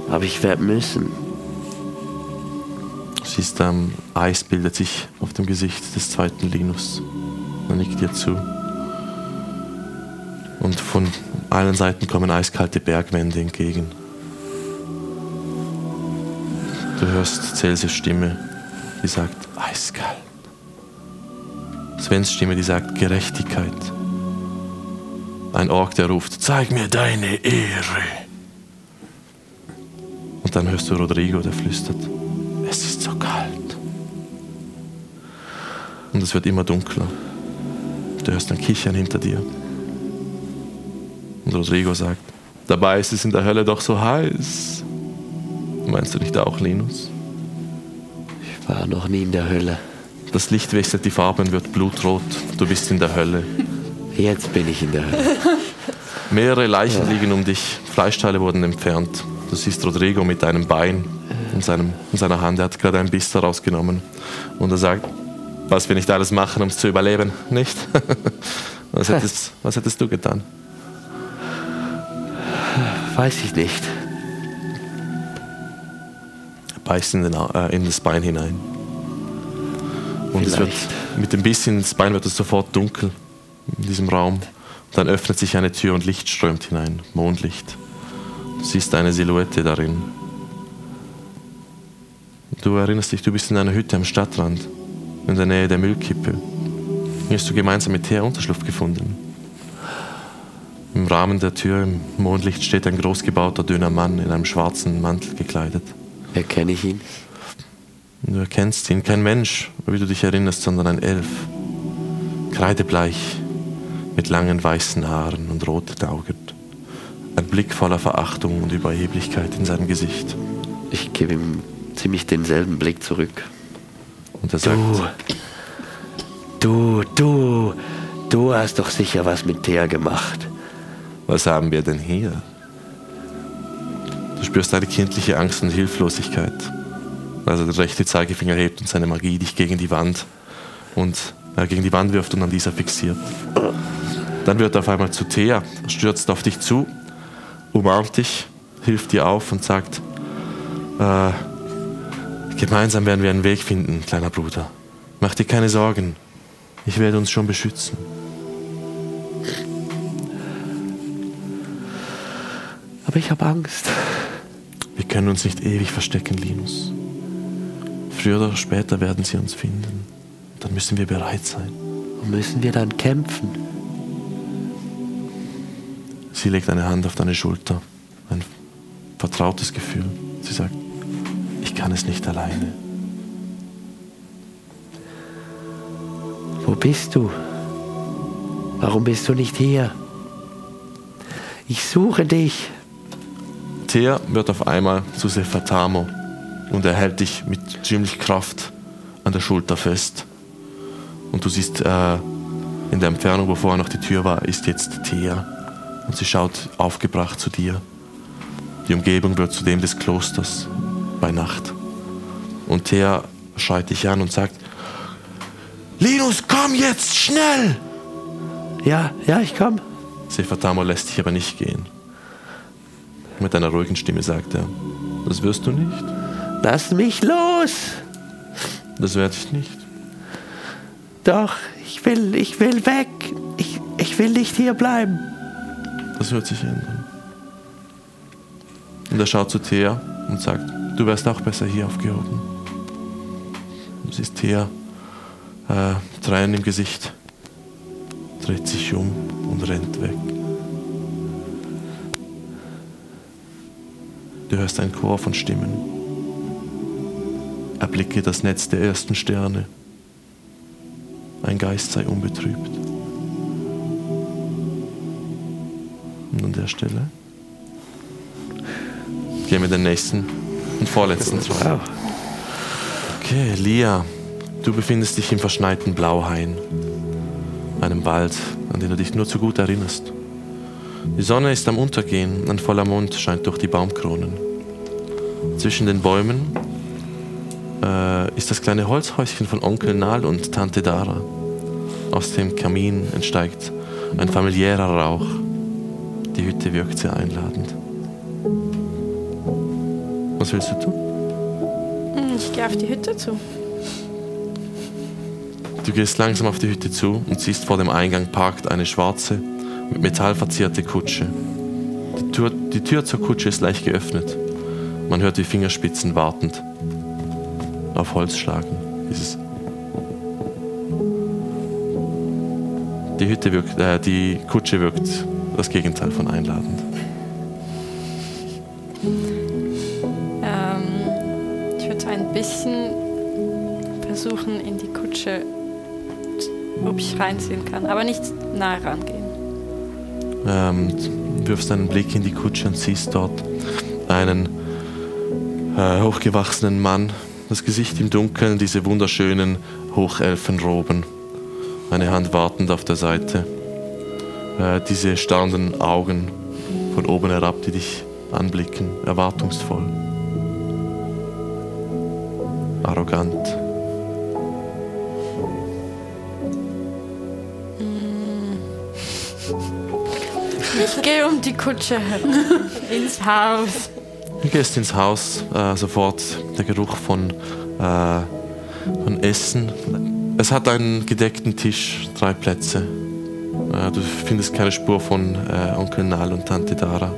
Aber ich werde müssen. Siehst, ähm, Eis bildet sich auf dem Gesicht des zweiten Linus. Er nickt dir zu. Und von allen Seiten kommen eiskalte Bergwände entgegen. Du hörst Celsius Stimme, die sagt, eiskalt. Svens Stimme, die sagt, Gerechtigkeit. Ein Ork, der ruft, zeig mir deine Ehre. Und dann hörst du Rodrigo, der flüstert, es ist so kalt. Und es wird immer dunkler. Du hörst ein Kichern hinter dir. Und Rodrigo sagt, dabei ist es in der Hölle doch so heiß. Meinst du nicht auch, Linus? Ich war noch nie in der Hölle. Das Licht wechselt die Farbe und wird blutrot. Du bist in der Hölle. Jetzt bin ich in der Hölle. (laughs) Mehrere Leichen liegen um dich. Fleischteile wurden entfernt. Du siehst Rodrigo mit einem Bein in, seinem, in seiner Hand. Er hat gerade ein Biss daraus genommen. Und er sagt, was wir nicht alles machen, um es zu überleben, nicht? (laughs) was, hättest, (laughs) was hättest du getan? Weiß ich nicht. Er beißt in, den, äh, in das Bein hinein. Und es wird, mit dem Biss ins Bein wird es sofort dunkel in diesem Raum. Dann öffnet sich eine Tür und Licht strömt hinein, Mondlicht. Du siehst eine Silhouette darin. Du erinnerst dich, du bist in einer Hütte am Stadtrand, in der Nähe der Müllkippe. Hier hast du gemeinsam mit Thea Unterschlupf gefunden. Im Rahmen der Tür im Mondlicht steht ein großgebauter, dünner Mann in einem schwarzen Mantel gekleidet. Erkenne ich ihn? Du erkennst ihn, kein Mensch, wie du dich erinnerst, sondern ein Elf. Kreidebleich, mit langen weißen Haaren und roten Augen. Ein Blick voller Verachtung und Überheblichkeit in seinem Gesicht. Ich gebe ihm ziemlich denselben Blick zurück. Und er sagt, Du, du, du, du hast doch sicher was mit Thea gemacht. was haben wir denn hier? Du spürst eine kindliche Angst und Hilflosigkeit. Also der rechte Zeigefinger hebt und seine Magie dich gegen die Wand und äh, gegen die Wand wirft und an dieser fixiert. Dann wird er auf einmal zu Thea, stürzt auf dich zu, umarmt dich, hilft dir auf und sagt, äh, gemeinsam werden wir einen Weg finden, kleiner Bruder. Mach dir keine Sorgen, ich werde uns schon beschützen. Aber ich habe Angst. Wir können uns nicht ewig verstecken, Linus. Früher oder später werden sie uns finden. Dann müssen wir bereit sein. Und müssen wir dann kämpfen? Sie legt eine Hand auf deine Schulter. Ein vertrautes Gefühl. Sie sagt, ich kann es nicht alleine. Wo bist du? Warum bist du nicht hier? Ich suche dich. Thea wird auf einmal zu Sefatamo und er hält dich mit ziemlich Kraft an der Schulter fest. Und du siehst äh, in der Entfernung, wo vorher noch die Tür war, ist jetzt Thea. Und sie schaut aufgebracht zu dir. Die Umgebung wird zu dem des Klosters bei Nacht. Und Thea schreit dich an und sagt, Linus, komm jetzt, schnell! Ja, ja, ich komm. Sefatamo lässt dich aber nicht gehen. Mit einer ruhigen Stimme sagt er, das wirst du nicht. Lass mich los! Das werde ich nicht. Doch, ich will, ich will weg. Ich, ich will nicht hier bleiben. Das wird sich ändern. Und er schaut zu Thea und sagt, du wärst auch besser hier aufgehoben. Du siehst Thea, äh, Tränen im Gesicht, dreht sich um und rennt weg. Du hörst einen Chor von Stimmen. Erblicke das Netz der ersten Sterne. Ein Geist sei unbetrübt. Und an der Stelle gehen wir den nächsten und vorletzten Traum. Okay, Lia, du befindest dich im verschneiten Blauhain, einem Wald, an den du dich nur zu gut erinnerst. Die Sonne ist am Untergehen, ein voller Mond scheint durch die Baumkronen. Zwischen den Bäumen äh, ist das kleine Holzhäuschen von Onkel Nal und Tante Dara. Aus dem Kamin entsteigt ein familiärer Rauch. Die Hütte wirkt sehr einladend. Was willst du tun? Hm, Ich gehe auf die Hütte zu. Du gehst langsam auf die Hütte zu und siehst vor dem Eingang parkt eine schwarze, mit Metall verzierte Kutsche. Die Tür, die Tür zur Kutsche ist leicht geöffnet. Man hört die Fingerspitzen wartend auf Holz schlagen. Dieses die Hütte wirkt, äh, die Kutsche wirkt das Gegenteil von einladend. Ähm, ich würde ein bisschen versuchen, in die Kutsche, ob ich reinsehen kann, aber nicht nahe rangehen. Ähm, du wirfst einen Blick in die Kutsche und siehst dort einen äh, hochgewachsenen Mann, das Gesicht im Dunkeln, diese wunderschönen Hochelfenroben, eine Hand wartend auf der Seite, äh, diese starrenden Augen von oben herab, die dich anblicken, erwartungsvoll, arrogant. (laughs) Ich gehe um die Kutsche (laughs) ins Haus. Du gehst ins Haus, äh, sofort der Geruch von, äh, von Essen. Es hat einen gedeckten Tisch, drei Plätze. Äh, du findest keine Spur von äh, Onkel Nal und Tante Dara.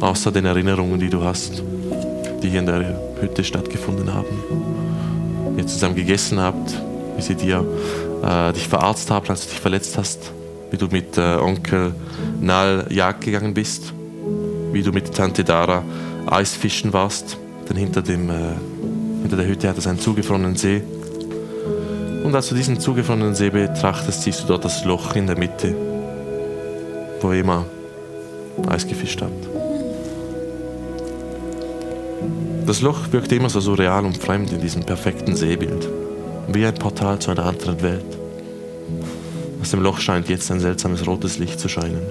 Außer den Erinnerungen, die du hast, die hier in der Hütte stattgefunden haben. Wie ihr zusammen gegessen habt, wie sie dir äh, dich verarztet haben, als du dich verletzt hast. Wie du mit äh, Onkel Nal Jagd gegangen bist wie du mit Tante Dara Eisfischen warst. Denn hinter, dem, äh, hinter der Hütte hat es einen zugefrorenen See. Und als du diesen zugefrorenen See betrachtest, siehst du dort das Loch in der Mitte, wo immer Eis gefischt habt. Das Loch wirkt immer so surreal und fremd in diesem perfekten Seebild. Wie ein Portal zu einer anderen Welt. Aus dem Loch scheint jetzt ein seltsames rotes Licht zu scheinen.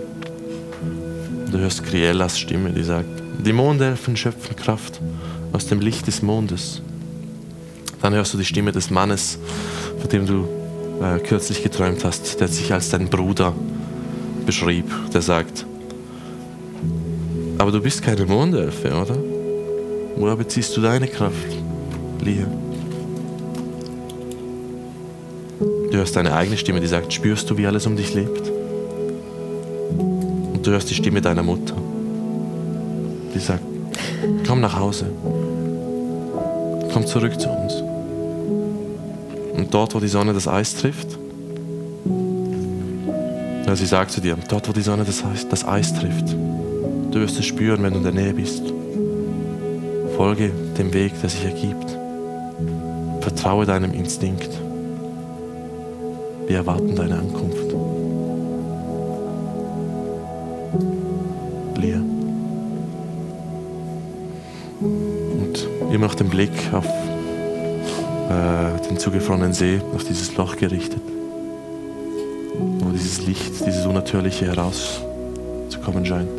Du hörst Criellas Stimme, die sagt, die Mondelfen schöpfen Kraft aus dem Licht des Mondes. Dann hörst du die Stimme des Mannes, von dem du äh, kürzlich geträumt hast, der sich als dein Bruder beschrieb, der sagt, aber du bist keine Mondelfe, oder? Woher beziehst du deine Kraft, Lia? Du hörst deine eigene Stimme, die sagt, spürst du, wie alles um dich lebt? Und du hörst die Stimme deiner Mutter, die sagt, komm nach Hause, komm zurück zu uns. Dort, wo die Sonne das Eis trifft, ja, sie sagt zu dir, dort, wo die Sonne das Eis, das Eis trifft, du wirst es spüren, wenn du in der Nähe bist. Folge dem Weg, der sich ergibt. Vertraue deinem Instinkt. Wir erwarten deine Ankunft. Lia. Und immer noch den Blick auf äh, den zugefrorenen See, auf dieses Loch gerichtet, wo dieses Licht, dieses Unnatürliche herauszukommen scheint.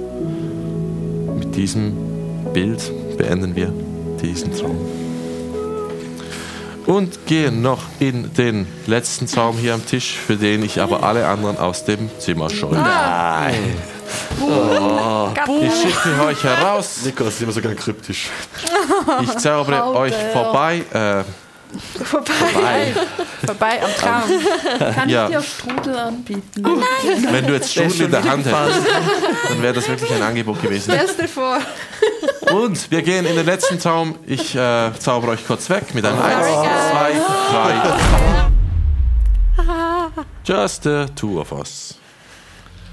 Mit diesem Bild beenden wir diesen Traum. Und gehen noch in den letzten Traum hier am Tisch, für den ich aber alle anderen aus dem Zimmer scheue. Nein. Ich schicke euch heraus. Nikolas ist immer so gern kryptisch. Ich zaubere euch vorbei. Äh, Vorbei. (laughs) Vorbei am Traum. Kann Ja. ich dir Strudel anbieten? wenn du jetzt Stunden in der Hand hättest, dann wäre das wirklich ein Angebot gewesen. Stell's dir vor. Und wir gehen in den letzten Traum. Ich äh, zaubere euch kurz weg mit einem 1, 2, 3. Just the two of us.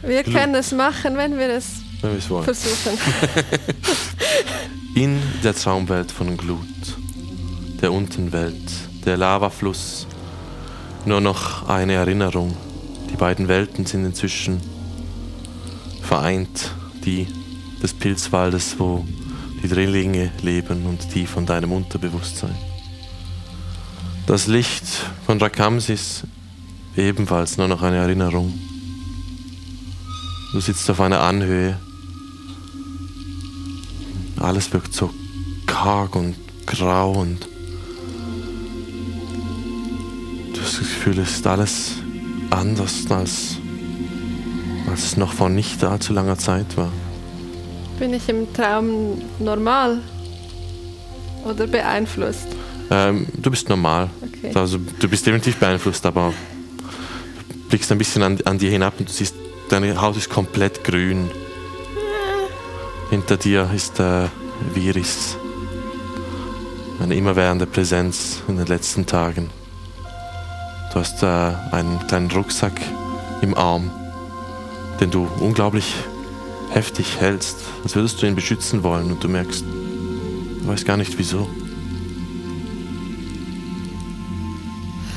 Wir können es machen, wenn wir es Wenn versuchen. (laughs) In der Traumwelt von Glut, der Untenwelt, der Lavafluss, nur noch eine Erinnerung. Die beiden Welten sind inzwischen vereint. Die des Pilzwaldes, wo die Drillinge leben und die von deinem Unterbewusstsein. Das Licht von Rakamsis ebenfalls nur noch eine Erinnerung. Du sitzt auf einer Anhöhe alles wirkt so karg und grau und Gefühl, es ist alles anders als, als es noch vor nicht allzu langer Zeit war. Bin ich im Traum normal? Oder beeinflusst? Ähm, du bist normal. Okay. Also du bist definitiv beeinflusst, aber du blickst ein bisschen an, an dir hinab und du siehst, deine Haut ist komplett grün. Hinter dir ist der Viris. Eine immerwährende Präsenz in den letzten Tagen. Du hast äh, einen kleinen Rucksack im Arm, den du unglaublich heftig hältst, als würdest du ihn beschützen wollen und du merkst, du weißt gar nicht wieso.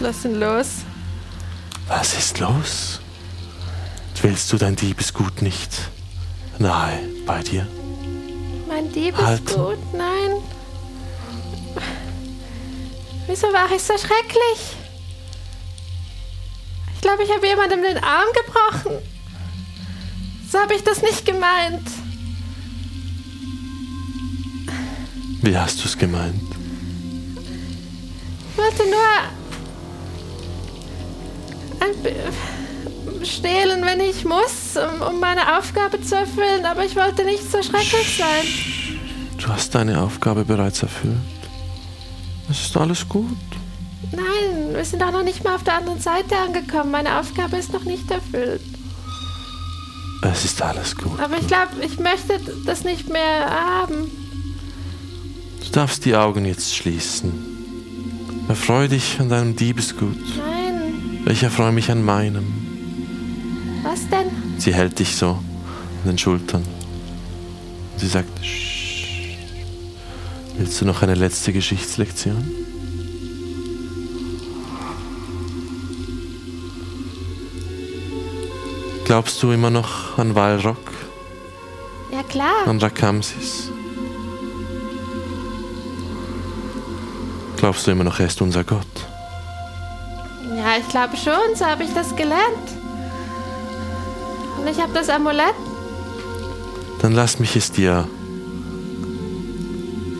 Lass ihn los. Was ist los? Willst du dein Diebesgut nicht nahe bei dir? Mein Dieb Halt. ist gut. Nein. Wieso war ich so schrecklich? Ich glaube, ich habe jemandem den Arm gebrochen. So habe ich das nicht gemeint. Wie hast du es gemeint? Ich wollte nur ein stehlen, wenn ich muss, um, um meine Aufgabe zu erfüllen, aber ich wollte nicht so schrecklich sein. Du hast deine Aufgabe bereits erfüllt. Es ist alles gut. Nein, wir sind auch noch nicht mal auf der anderen Seite angekommen. Meine Aufgabe ist noch nicht erfüllt. Es ist alles gut. Aber ich glaube, ich möchte das nicht mehr haben. Du darfst die Augen jetzt schließen. Erfreu dich an deinem Diebesgut. Nein, Ich erfreue mich an meinem. was denn? Sie hält dich so an den Schultern. Sie sagt, "Sch- willst du noch eine letzte Geschichtslektion? Glaubst du immer noch an Walrock, Ja klar. an Rakamsis? Glaubst du immer noch, er ist unser Gott? Ja, ich glaube schon, so habe ich das gelernt. Und ich habe das Amulett. Dann lass mich es dir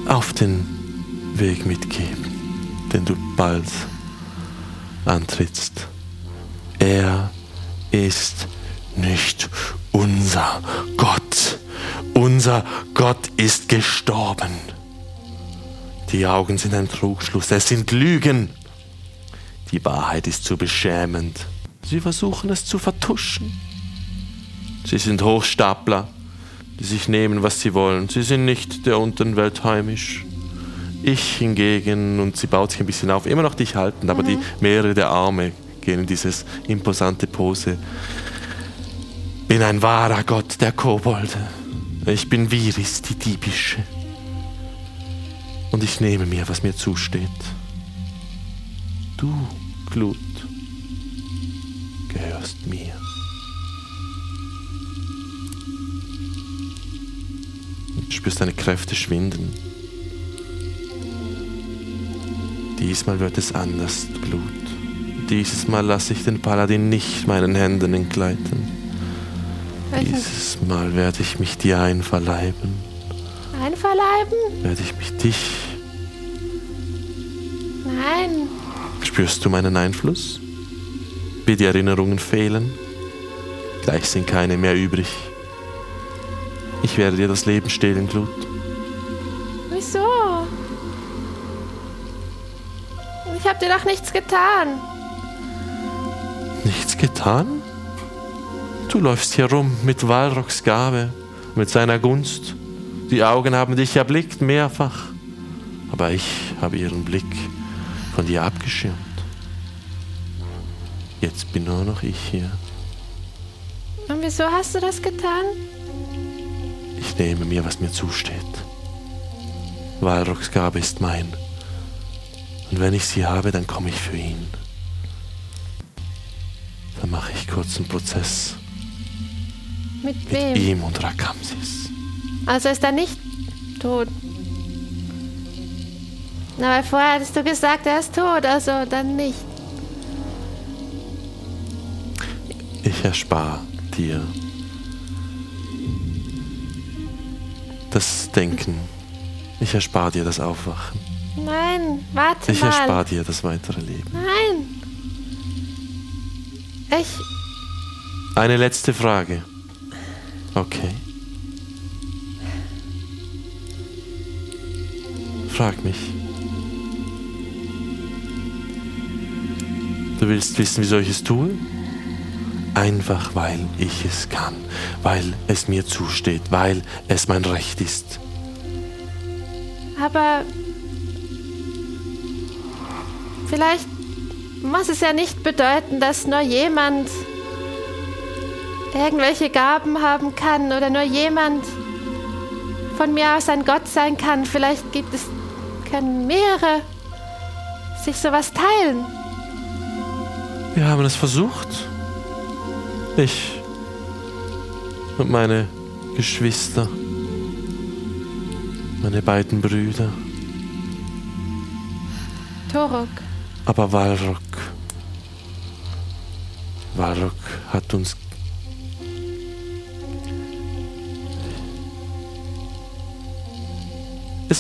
auf den Weg mitgeben, den du bald antrittst. Er ist nicht unser Gott. Unser Gott ist gestorben. Die Augen sind ein Trugschluss, es sind Lügen. Die Wahrheit ist zu beschämend. Sie versuchen es zu vertuschen. Sie sind Hochstapler, die sich nehmen, was sie wollen. Sie sind nicht der unteren Welt heimisch. Ich hingegen, und sie baut sich ein bisschen auf, immer noch dich halten, aber die mehrere der Arme gehen in dieses imposante Pose. Bin ein wahrer Gott der Kobolde. Ich bin Viris, die Diebische. Und ich nehme mir, was mir zusteht. Du, Glut, gehörst mir. Du spürst deine Kräfte schwinden. Diesmal wird es anders, Glut. Dieses Mal lasse ich den Paladin nicht meinen Händen entgleiten. Dieses Mal werde ich mich dir einverleiben. Einverleiben? Werde ich mich dich. Nein. Spürst du meinen Einfluss? Wie die Erinnerungen fehlen? Gleich sind keine mehr übrig. Ich werde dir das Leben stehlen, Glut. Wieso? Ich habe dir doch nichts getan. Nichts getan? Du läufst hier rum mit Walrocks Gabe, mit seiner Gunst. Die Augen haben dich erblickt, mehrfach. Aber ich habe ihren Blick von dir abgeschirmt. Jetzt bin nur noch ich hier. Und wieso hast du das getan? Ich nehme mir, was mir zusteht. Walrocks Gabe ist mein. Und wenn ich sie habe, dann komme ich für ihn. Dann mache ich kurz einen Prozess Mit mit wem? ihm und Rakamsis. Also ist er nicht tot. Na, weil vorher hattest du gesagt, er ist tot, also dann nicht. Ich erspare dir das Denken. Ich erspare dir das Aufwachen. Nein, warte Ich mal. erspare dir das weitere Leben. Nein. Ich. Eine letzte Frage. Okay. Frag mich. Du willst wissen, wieso ich es tue? Einfach weil ich es kann, weil es mir zusteht, weil es mein Recht ist. Aber. Vielleicht muss es ja nicht bedeuten, dass nur jemand irgendwelche Gaben haben kann oder nur jemand von mir aus ein Gott sein kann. Vielleicht gibt es, können mehrere sich sowas teilen. Wir haben es versucht. Ich und meine Geschwister, meine beiden Brüder. Torok, Aber Walrock, Walrock hat uns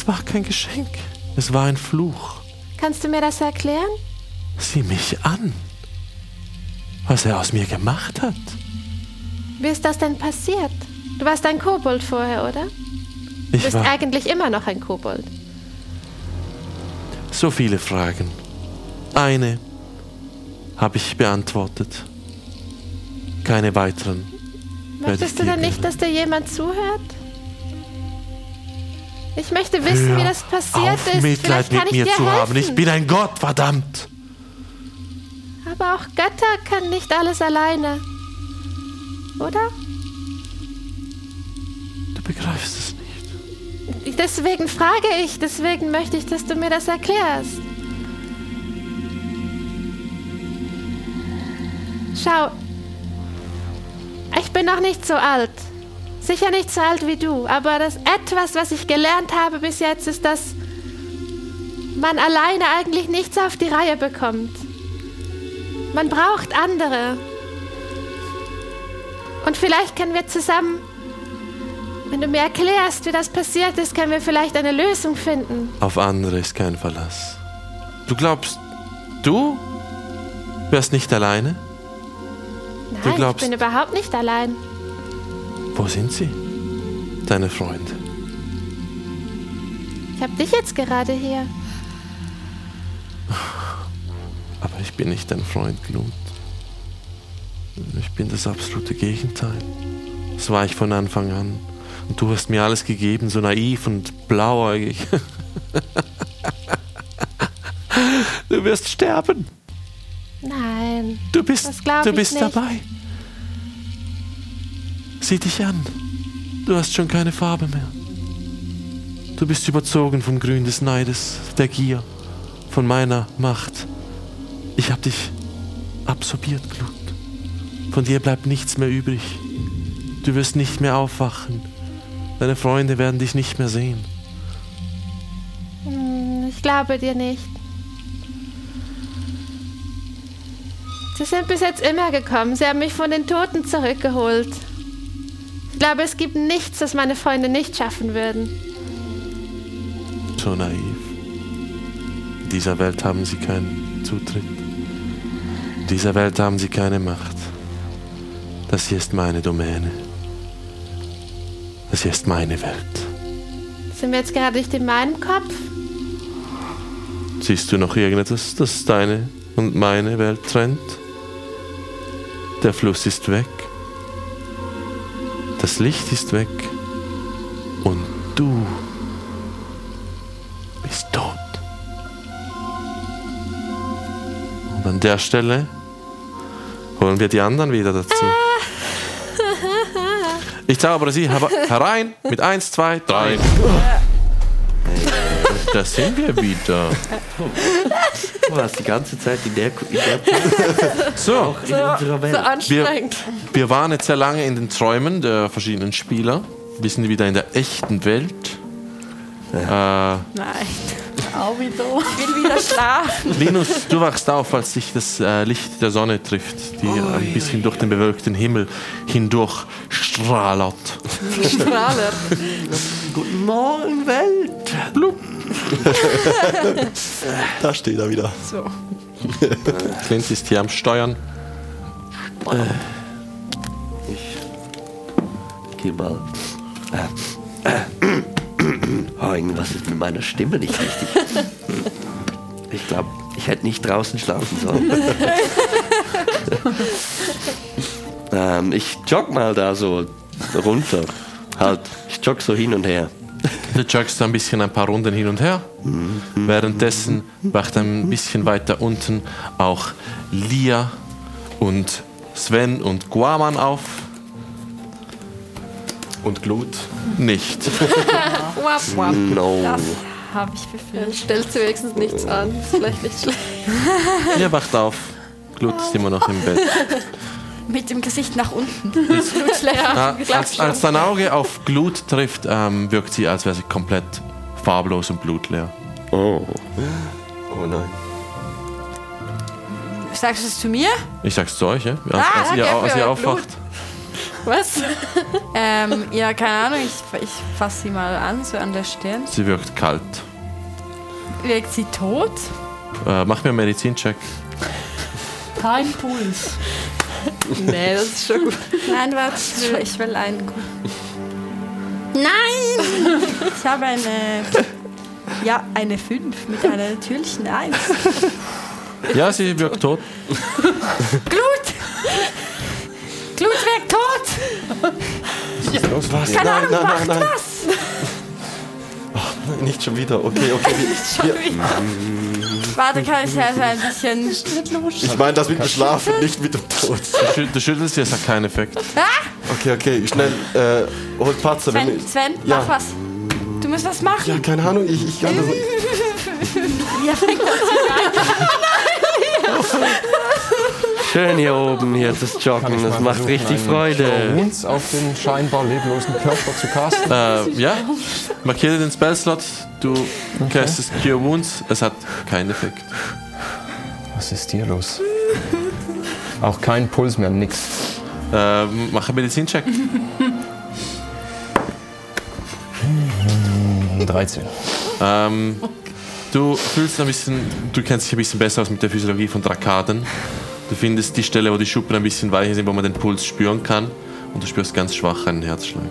Es war kein Geschenk, es war ein Fluch. kannst du mir das erklären? Sieh mich an, was er aus mir gemacht hat. Wie ist das denn passiert? Du warst ein Kobold vorher, oder? Du Ich bist war eigentlich immer noch ein Kobold. so viele Fragen. Eine habe ich beantwortet. Keine weiteren. Möchtest du denn nicht, dass dir jemand zuhört? Ich möchte wissen, wie das passiert auf, ist. Mitleid Vielleicht kann mit ich mir dir zu helfen. haben. Ich bin ein Gott, verdammt. Aber auch Götter können nicht alles alleine. Oder? Du begreifst es nicht. Deswegen frage ich, deswegen möchte ich, dass du mir das erklärst. Schau, ich bin noch nicht so alt. Sicher nicht so alt wie du, aber das etwas, was ich gelernt habe bis jetzt, ist, dass man alleine eigentlich nichts auf die Reihe bekommt. Man braucht andere. Und vielleicht können wir zusammen Wenn du mir erklärst, wie das passiert ist, können wir vielleicht eine Lösung finden. Auf andere ist kein Verlass. Du glaubst, du wärst nicht alleine? Nein, glaubst- ich bin überhaupt nicht allein. Wo sind sie? Deine Freunde. Ich habe dich jetzt gerade hier. Aber ich bin nicht dein Freund, Glut. Ich bin das absolute Gegenteil. Das war ich von Anfang an. Und du hast mir alles gegeben, so naiv und blauäugig. (laughs) Du wirst sterben. Nein. Du bist, du bist dabei. Sieh dich an. Du hast schon keine Farbe mehr. Du bist überzogen vom Grün des Neides, der Gier, von meiner Macht. Ich hab dich absorbiert, Glut. Von dir bleibt nichts mehr übrig. Du wirst nicht mehr aufwachen. Deine Freunde werden dich nicht mehr sehen. Hm, Ich glaube dir nicht. Sie sind bis jetzt immer gekommen. Sie haben mich von den Toten zurückgeholt. Ich glaube, es gibt nichts, das meine Freunde nicht schaffen würden. So naiv. In dieser Welt haben sie keinen Zutritt. In dieser Welt haben sie keine Macht. Das hier ist meine Domäne. Das hier ist meine Welt. Sind wir jetzt gerade nicht in meinem Kopf? Siehst du noch irgendetwas, das deine und meine Welt trennt? Der Fluss ist weg. Das Licht ist weg. Und du bist tot. Und an der Stelle holen wir die anderen wieder dazu. Ich zaubere sie (laughs) herein mit eins, zwei, drei. Da sind wir wieder. (laughs) Du warst die ganze Zeit in der, in der (laughs) So, in unserer Welt. Anstrengend. wir waren jetzt sehr lange in den Träumen der verschiedenen Spieler. Wir sind wieder in der echten Welt. Äh, Nein, Auch wieder. ich will wieder schlafen. Linus, du wachst auf, als sich das äh, Licht der Sonne trifft, die ein bisschen durch den bewölkten Himmel hindurch strahlert. Strahler. Guten Morgen, Welt. (laughs) Da steht er wieder. So. Clint ist hier am Steuern. Ich geh mal. Äh, äh, Oh, irgendwas ist mit meiner Stimme nicht richtig. Ich glaube, ich hätte nicht draußen schlafen sollen. (laughs) ähm, ich jogg mal da so runter. Halt, ich jogg so hin und her. Du joggst ein bisschen ein paar Runden hin und her. Währenddessen wacht ein bisschen weiter unten auch Lia und Sven und Guaman auf. Und Glut. Nicht. (laughs) Wap, wap. No. Das habe ich befürchtet. Stellt sie wenigstens nichts an. Ist vielleicht nicht schlecht. Ihr (laughs) wacht auf. Glut ist immer noch im Bett. (laughs) Mit dem Gesicht nach unten. (laughs) Ah, als, als dein Auge auf Glut trifft, ähm, wirkt sie, als wäre sie komplett farblos und blutleer. Oh. Oh nein. Sagst du es zu mir? Ich sag's zu euch, ja? Als, Ah, als, ihr, als ihr aufwacht. Was? (laughs) ähm, ja, keine Ahnung. Ich, ich fasse sie mal an, so an der Stirn. Sie wirkt kalt. Wirkt sie tot? Äh, mach mir einen Medizincheck. Kein Puls. (laughs) Nee, das ist schon gut. Nein, warte, ich will, ich will einen. gu- Nein! Ich habe eine. Ja, eine 5 mit einer natürlichen 1. Ja, sie wirkt tot. Glut! Glut wirkt tot! Los, was? Keine nein, Ahnung, nein, macht nein, was! nein. Nicht schon wieder. Okay, okay. (laughs) Wir, wir, Warte, kann ich also ein bisschen. ich meine das mit dem Schlafen, nicht mit dem Tod. Du, schü- du schüttelst es hat keinen Effekt. Okay, okay. Schnell. Äh, holt Patzer. wenn Sven, wir- Sven Ja. mach was. Du musst was machen. Ja, keine Ahnung. Ich, ich kann das nicht. (laughs) Ja, fängt (laughs) (laughs) Schön hier oben, hier das Joggen. Das macht richtig Freude. Wounds auf den scheinbar leblosen Körper zu casten? Äh, ja, markiere den Spellslot. Du castest Cure Wounds. Es hat keinen Effekt. Was ist hier los? Auch kein Puls mehr, nix. Äh, mach einen Medizincheck. 13. Ähm, du fühlst ein bisschen, du kennst dich ein bisschen besser aus mit der Physiologie von Drakaden. Du findest die Stelle, wo die Schuppen ein bisschen weicher sind, wo man den Puls spüren kann. Und du spürst ganz schwach einen Herzschlag.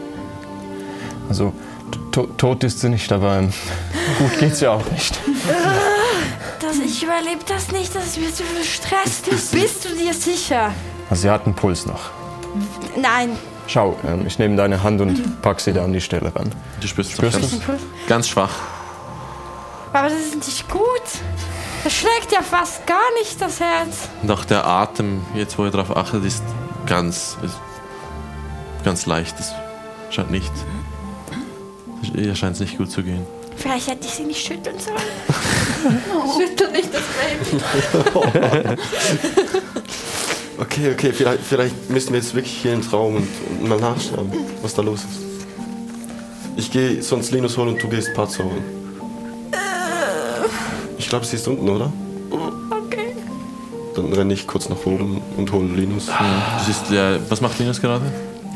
Also, to tot ist sie nicht, aber ähm, (laughs) gut geht's ja auch nicht. (laughs) Das, ich überlebe das nicht, das ist mir zu viel Stress. Bist du dir sicher? Also, sie hat einen Puls noch. Nein. Schau, ähm, ich nehme deine Hand und pack sie da an die Stelle ran. Du spürst, Spürst ganz, du's? ganz schwach. Aber das ist nicht gut. Das schlägt ja fast gar nicht, das Herz. Und auch der Atem, jetzt wo ihr darauf achtet, ist ganz, ist ganz leicht. Es scheint nicht, ihr scheint es nicht gut zu gehen. Vielleicht hätte ich sie nicht schütteln sollen. (laughs) Schüttel nicht das Baby. (laughs) Okay, okay, vielleicht, vielleicht müssen wir jetzt wirklich hier ins Raum und, und mal nachschauen, was da los ist. Ich gehe sonst Linus holen und du gehst Patzer holen. Ich glaube, sie ist unten, oder? Okay. Dann renne ich kurz nach oben und hole Linus. Du siehst, äh, was macht Linus gerade?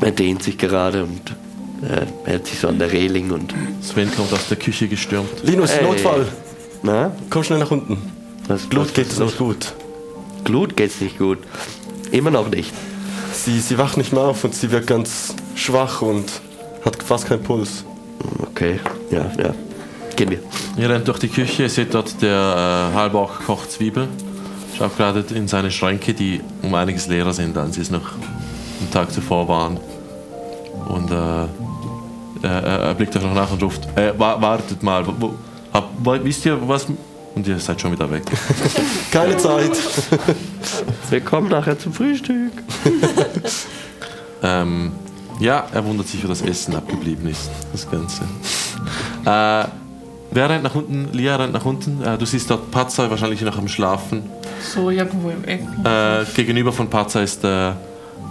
Er dehnt sich gerade und äh, hält sich so an der Reling und. Sven kommt aus der Küche gestürmt. Linus, Ey. Notfall! Na? Komm schnell nach unten. Was, Blut was geht es nicht gut. Blut geht's nicht gut. Immer noch nicht. Sie, sie wacht nicht mehr auf und sie wird ganz schwach und hat fast keinen Puls. Okay, ja, ja. Gehen wir. Ihr rennt durch die Küche, ihr seht dort der äh, halb auch kocht Zwiebel. Schaut gerade in seine Schränke, die um einiges leerer sind, als sie es noch am Tag zuvor waren. Und äh, er, er blickt euch noch nach und ruft, äh, wa wartet mal, wo, hab, wisst ihr was? Und ihr seid schon wieder weg. (laughs) Keine Zeit. (laughs) Wir kommen nachher zum Frühstück. (laughs) ähm, ja, er wundert sich, wo das Essen abgeblieben ist, das Ganze. Äh, wer rennt nach unten? Lia rennt nach unten. Äh, du siehst dort Patzer, wahrscheinlich noch am Schlafen. So irgendwo im Ecken. Äh, gegenüber von Patzer ist der,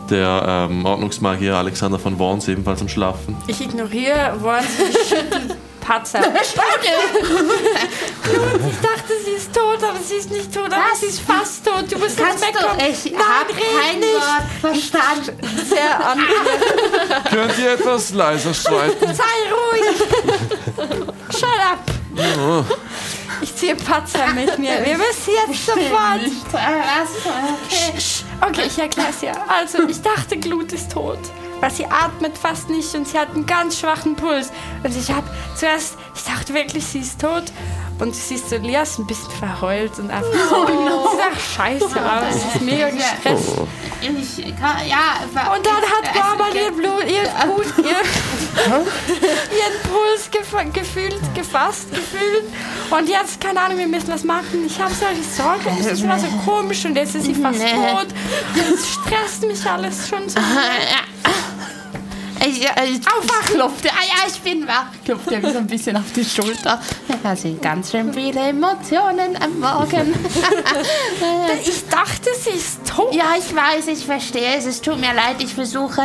der ähm, Ordnungsmagier Alexander von Worms ebenfalls am Schlafen. Ich ignoriere, wollen sie schütteln. Patzer. (laughs) Ich dachte, sie ist tot, aber sie ist nicht tot, aber Was? sie ist fast tot. Du musst Kannst jetzt wegkommen. du? Ich Nein, hab kein nicht. Wort verstanden. Sehr an. (laughs) Könnt ihr etwas leiser streiten? Sei ruhig. (laughs) Ich ziehe Patzer mit mir. (laughs) Wir müssen jetzt sofort. Was? Okay. Okay, ich erkläre es dir. Also, ich dachte, Glut ist tot. Weil sie atmet fast nicht und sie hat einen ganz schwachen Puls. Und ich habe zuerst, ich dachte wirklich, sie ist tot. Und sie ist so, Lea ist ein bisschen verheult und einfach so. Sie sagt scheiße aus. Sie ist mega gestresst. Ich kann, ja, Und dann hat Also, Barbara ihr Blut, ihr Blut, ihr, ihren Puls gef gefühlt, gefasst, gefühlt. Und jetzt, keine Ahnung, wir müssen was machen. Ich habe solche Sorgen. Es ist immer so komisch und jetzt ist sie fast tot. Und es stresst mich alles schon so. (laughs) Ich, ich, Aufwach! Klopft. Ah ja, ich bin wach. Klopft er mir so ein bisschen auf die Schulter. Da sind ganz schön viele Emotionen am Morgen. (laughs) Ich dachte, sie ist tot. ja, ich weiß, ich verstehe es. Es tut mir leid, ich versuche.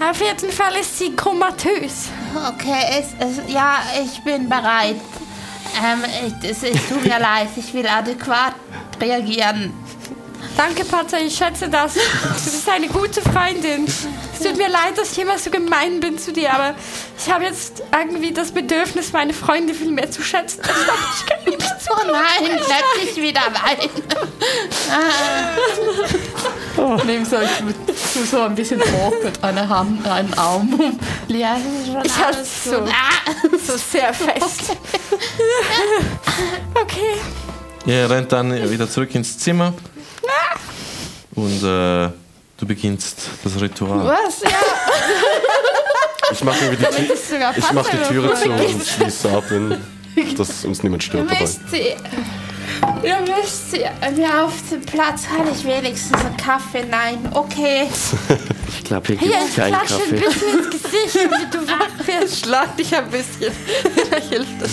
Auf jeden Fall ist sie komatös. Okay, es, es, ja, ich bin bereit. Ähm, es, es tut mir (laughs) leid, ich will adäquat reagieren. Danke, Patzer, ich schätze das. Du bist eine gute Freundin. Es tut mir leid, dass ich immer so gemein bin zu dir, aber ich habe jetzt irgendwie das Bedürfnis, meine Freunde viel mehr zu schätzen. Ich dachte, ich kann nicht zu. Oh nein, lass dich wieder weinen. Nimm so, tu so ein bisschen hoch mit einer Hand, einen Arm um. Schon Ich halte es so. Ah, so sehr fest. Okay. Ihr rennt dann wieder zurück ins Zimmer. (laughs) Und äh, du beginnst das Ritual. Was? Ja. (laughs) Ich mache die, Tür, ich mach die Türe zu und schließe ab, wenn dass uns niemand stört dabei. Ihr müsst sie mir auf den Platz kann ich wenigstens einen Kaffee. Nein, okay. (laughs) Ich glaube, hier gibt es ich keinen klatsche ein Kaffee. bisschen ins Gesicht, damit du wach wirst. Schlag dich ein bisschen. Vielleicht hilft das.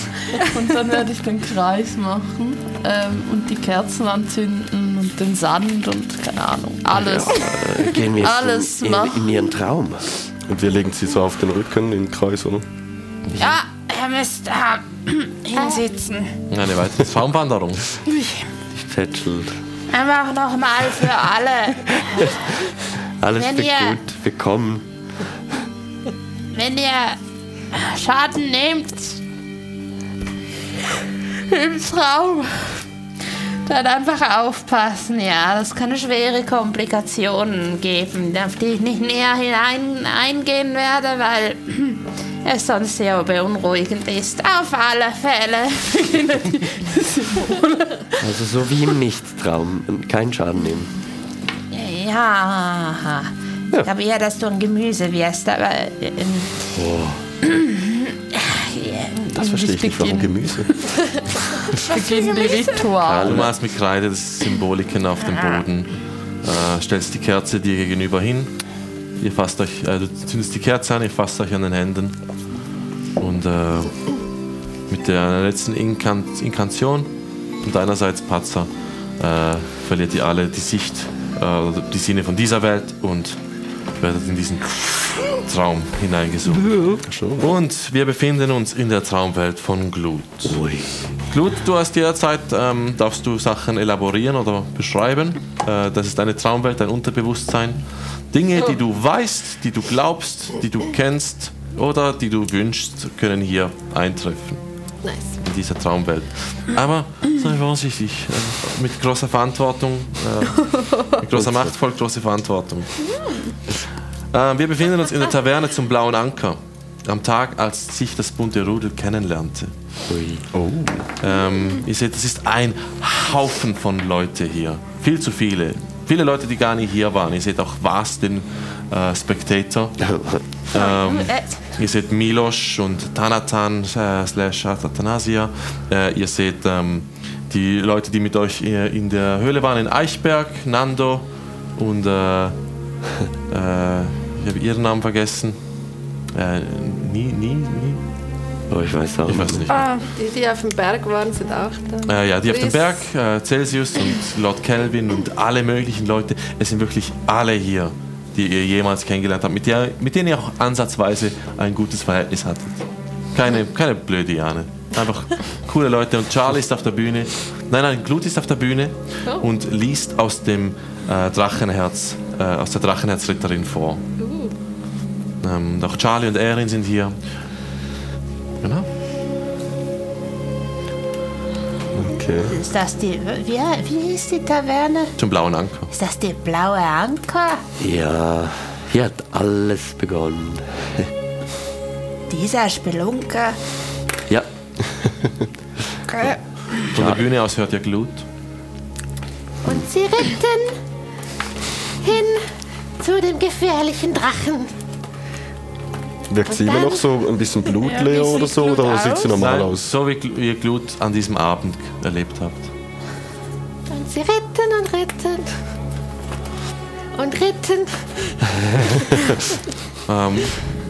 Und dann werde ich den Kreis machen ähm, und die Kerzen anzünden den Sand und keine Ahnung. Alles. Äh, Gehen wir jetzt (laughs) Alles in, in, in ihren Traum. Und wir legen sie so auf den Rücken im Kreis, oder? Ja, (clears throat) ihr müsst da hinsitzen. Eine weitere Traumwanderung. Zettel. Einfach nochmal für alle. (laughs) Alles Wenn wird ihr- gut. Wir kommen. Wenn ihr Schaden nehmt im Traum, dann einfach aufpassen. Ja, das kann schwere Komplikationen geben, auf die ich nicht näher hinein eingehen werde, weil (clears throat) es sonst sehr beunruhigend ist. Auf alle Fälle. (laughs) Also so wie im Nichttraum. und Keinen Schaden nehmen. Ja, ich glaube eher, dass du ein Gemüse wirst, aber. Ähm, (clears throat) Das verstehe ich nicht, warum Gemüse. (laughs) Beginnen die Ritual. Du malst mit Kreide das Symboliken auf dem Boden, äh, stellst die Kerze dir gegenüber hin. Ihr fasst euch, äh, du zündest die Kerze an, ihr fasst euch an den Händen und äh, mit der letzten Inkan Inkantation und einerseits Patzer äh, verliert ihr alle die Sicht, äh, oder die Sinne von dieser Welt und werdet in diesen Traum hineingesucht. Und wir befinden uns in der Traumwelt von Glut. Glut, du hast jederzeit, ähm, darfst du Sachen elaborieren oder beschreiben. Äh, das ist deine Traumwelt, dein Unterbewusstsein. Dinge, die du weißt, die du glaubst, die du kennst oder die du wünschst, können hier eintreffen. Nice. In dieser Traumwelt. Aber sei vorsichtig, mit großer Verantwortung, äh, mit großer Macht folgt große Verantwortung. Äh, wir befinden uns in der Taverne zum Blauen Anker. Am Tag, als sich das bunte Rudel kennenlernte. Ähm, ihr seht, es ist ein Haufen von Leute hier. Viel zu viele. Viele Leute, die gar nicht hier waren. Ihr seht auch Was, den äh, Spectator. (laughs) Ähm, ihr seht Milos und Tanatan äh, slash Athanasia. Äh, ihr seht ähm, die Leute, die mit euch äh, in der Höhle waren, in Eichberg, Nando und äh, (laughs) äh, ich habe ihren Namen vergessen. Äh, nie, nie, nie. Oh, ich weiß auch Ich weiß nicht. Ah, die, die auf dem Berg waren, sind auch da. Äh, ja, die auf dem Chris. Berg, äh, Celsius und Lord Kelvin und alle möglichen Leute. Es sind wirklich alle hier, die ihr jemals kennengelernt habt, mit, der, mit denen ihr auch ansatzweise ein gutes Verhältnis hattet. Keine, keine blöde Jane. Einfach coole Leute. Und Charlie ist auf der Bühne. Nein, nein, Glut ist auf der Bühne und liest aus dem äh, Drachenherz, äh, aus der Drachenherzritterin vor. Ähm, und auch Charlie und Erin sind hier. Genau. Okay. Ist das die. Wie, wie hieß die Taverne? Zum blauen Anker. Ist das der blaue Anker? Ja, hier hat alles begonnen. Dieser Spelunker? Ja, Von der Bühne aus hört ihr Glut. Und sie ritten hin zu dem gefährlichen Drachen. Wirkt sie immer noch so ein bisschen blutleer oder so? Oder sieht sie normal Nein, aus? so wie ihr Glut an diesem Abend erlebt habt. Und sie ritten und ritten. Und ritten. (laughs) Ähm,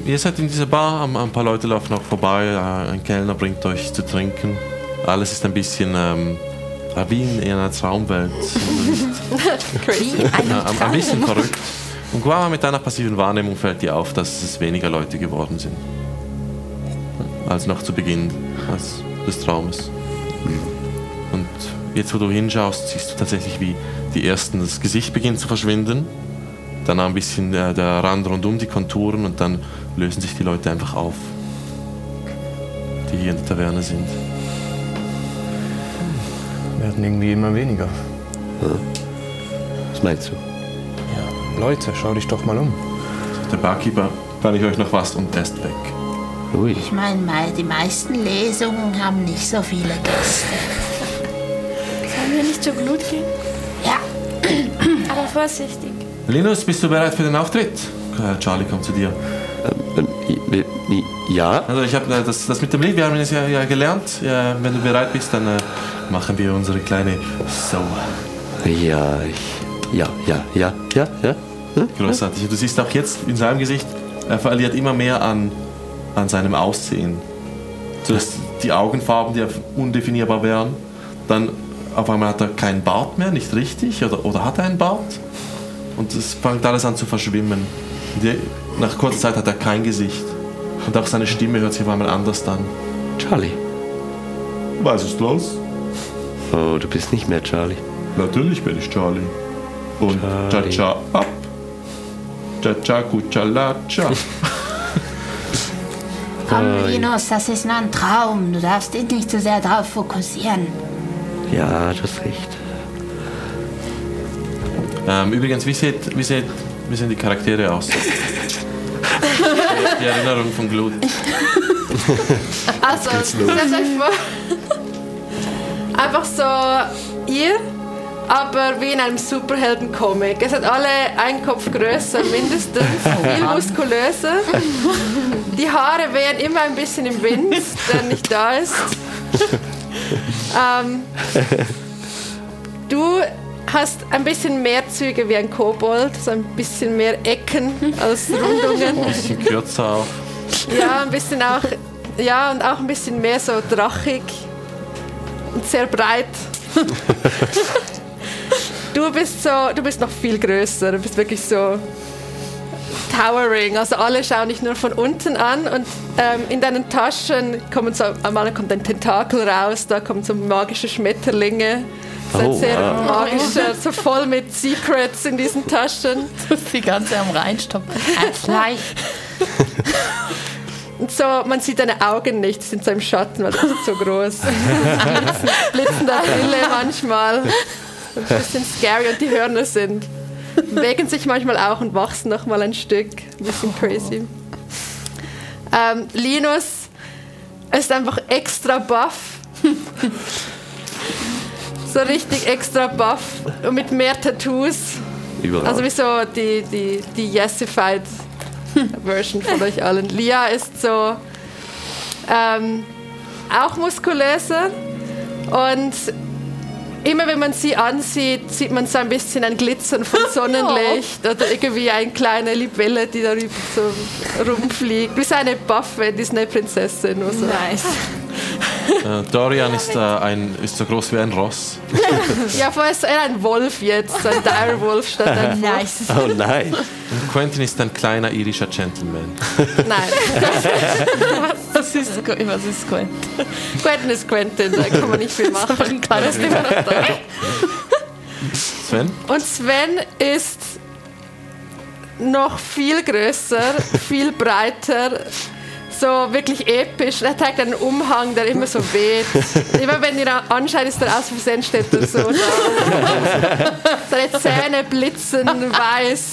ihr seid in dieser Bar, ein, paar Leute laufen auch vorbei, äh, ein Kellner bringt euch zu trinken. Alles ist ein bisschen ähm, äh, wie in einer Traumwelt. Ja, ein, ein bisschen verrückt. Und Guava mit deiner passiven Wahrnehmung fällt dir auf, dass es weniger Leute geworden sind. Als noch zu Beginn als des Traumes. Und jetzt, wo du hinschaust, siehst du tatsächlich, wie die ersten das Gesicht beginnt zu verschwinden. Dann ein bisschen der, der Rand rundum, die Konturen und dann lösen sich die Leute einfach auf, die hier in der Taverne sind. Werden irgendwie immer weniger. was meinst du? Leute, schau dich doch mal um. Der Barkeeper, kann ich euch noch was und ist weg. Ui. Ich meine, mei- die meisten Lesungen haben nicht so viele Gäste. Sollen wir nicht zur Glut gehen? Ja, Aber vorsichtig. Linus, bist du bereit für den Auftritt? Äh, Charlie kommt zu dir. Ähm, i- i- Ja, Also ich habe das, das mit dem Lied, wir haben es ja, ja gelernt. Ja, wenn du bereit bist, dann äh, machen wir unsere kleine So. ja, ich, ja, ja, ja, ja, ja. Großartig. Du siehst auch jetzt in seinem Gesicht, er verliert immer mehr an, an seinem Aussehen. Zuerst die Augenfarben, die undefinierbar wären. Dann auf einmal hat er keinen Bart mehr, nicht richtig. Oder, oder hat er einen Bart? Und es fängt alles an zu verschwimmen. Die, nach kurzer Zeit hat er kein Gesicht. Und auch seine Stimme hört sich auf einmal anders an. Charlie. Was ist los? Oh, du bist nicht mehr Charlie. Natürlich bin ich Charlie. Und Charlie. Cha-Cha ab. Cha-Cha, Kucha-La-Cha. (laughs) Komm, Linus, das ist nur ein Traum. Du darfst dich nicht zu sehr darauf fokussieren. Ja, du hast recht. Ähm, übrigens, wie, sieht, wie, sieht, wie sehen die Charaktere aus? (laughs) die Erinnerung von Glut. (laughs) Also, stellt euch vor. Einfach so ihr, aber wie in einem Superhelden-Comic. Es hat alle einen Kopf größer, mindestens, viel muskulöser. Die Haare wehen immer ein bisschen im Wind, der nicht da ist. Ähm, du hast ein bisschen mehr Züge wie ein Kobold, so ein bisschen mehr Ecken als Rundungen. Ein bisschen kürzer auch. Ja, ein bisschen auch, ja, und auch ein bisschen mehr so drachig und sehr breit. (laughs) Du bist so, du bist noch viel größer, du bist wirklich so towering. Also alle schauen dich nur von unten an und ähm, in deinen Taschen kommen so, einmal kommt ein Tentakel raus, da kommen so magische Schmetterlinge. So ein Oh, sehr wow. magischer, so voll mit Secrets in diesen Taschen. (laughs) Die ganze am reinstoppen. Gleich. (laughs) Und so, man sieht deine Augen nicht, sind so im Schatten, weil du bist so groß. (laughs) Blitzen, blitzende Brille manchmal. Ein bisschen scary und die Hörner sind. Bewegen sich manchmal auch und wachsen noch mal ein Stück. Ein bisschen crazy. Ähm, Linus ist einfach extra buff. so richtig extra buff und mit mehr Tattoos. Überall. Also wie so die, die, die Yesified Version von euch allen. Lia ist so ähm, auch muskulöser und immer wenn man sie ansieht, sieht man so ein bisschen ein Glitzern von (laughs) Sonnenlicht oder irgendwie eine kleine Libelle, die darüber so rumfliegt. Wie eine Buffet, Disney-Prinzessin. oder So. Nice. Äh, Dorian ist, äh, ein, ist so groß wie ein Ross. (laughs) Ja, vorher ist er ein Wolf jetzt, ein Direwolf statt ein (laughs) Wolf. Nice. oh nein. Und Quentin ist ein kleiner irischer Gentleman. Nein, Was ist, was ist Quentin? Quentin ist Quentin, da kann man nicht viel machen. Ein kleines ist immer noch da. (laughs) Sven? Und Sven ist noch viel größer, viel breiter, so wirklich episch. Er trägt einen Umhang, der immer so weht. Immer wenn ihr anschaut, ist er aus Versehen steht er so. Seine Zähne blitzen weiß.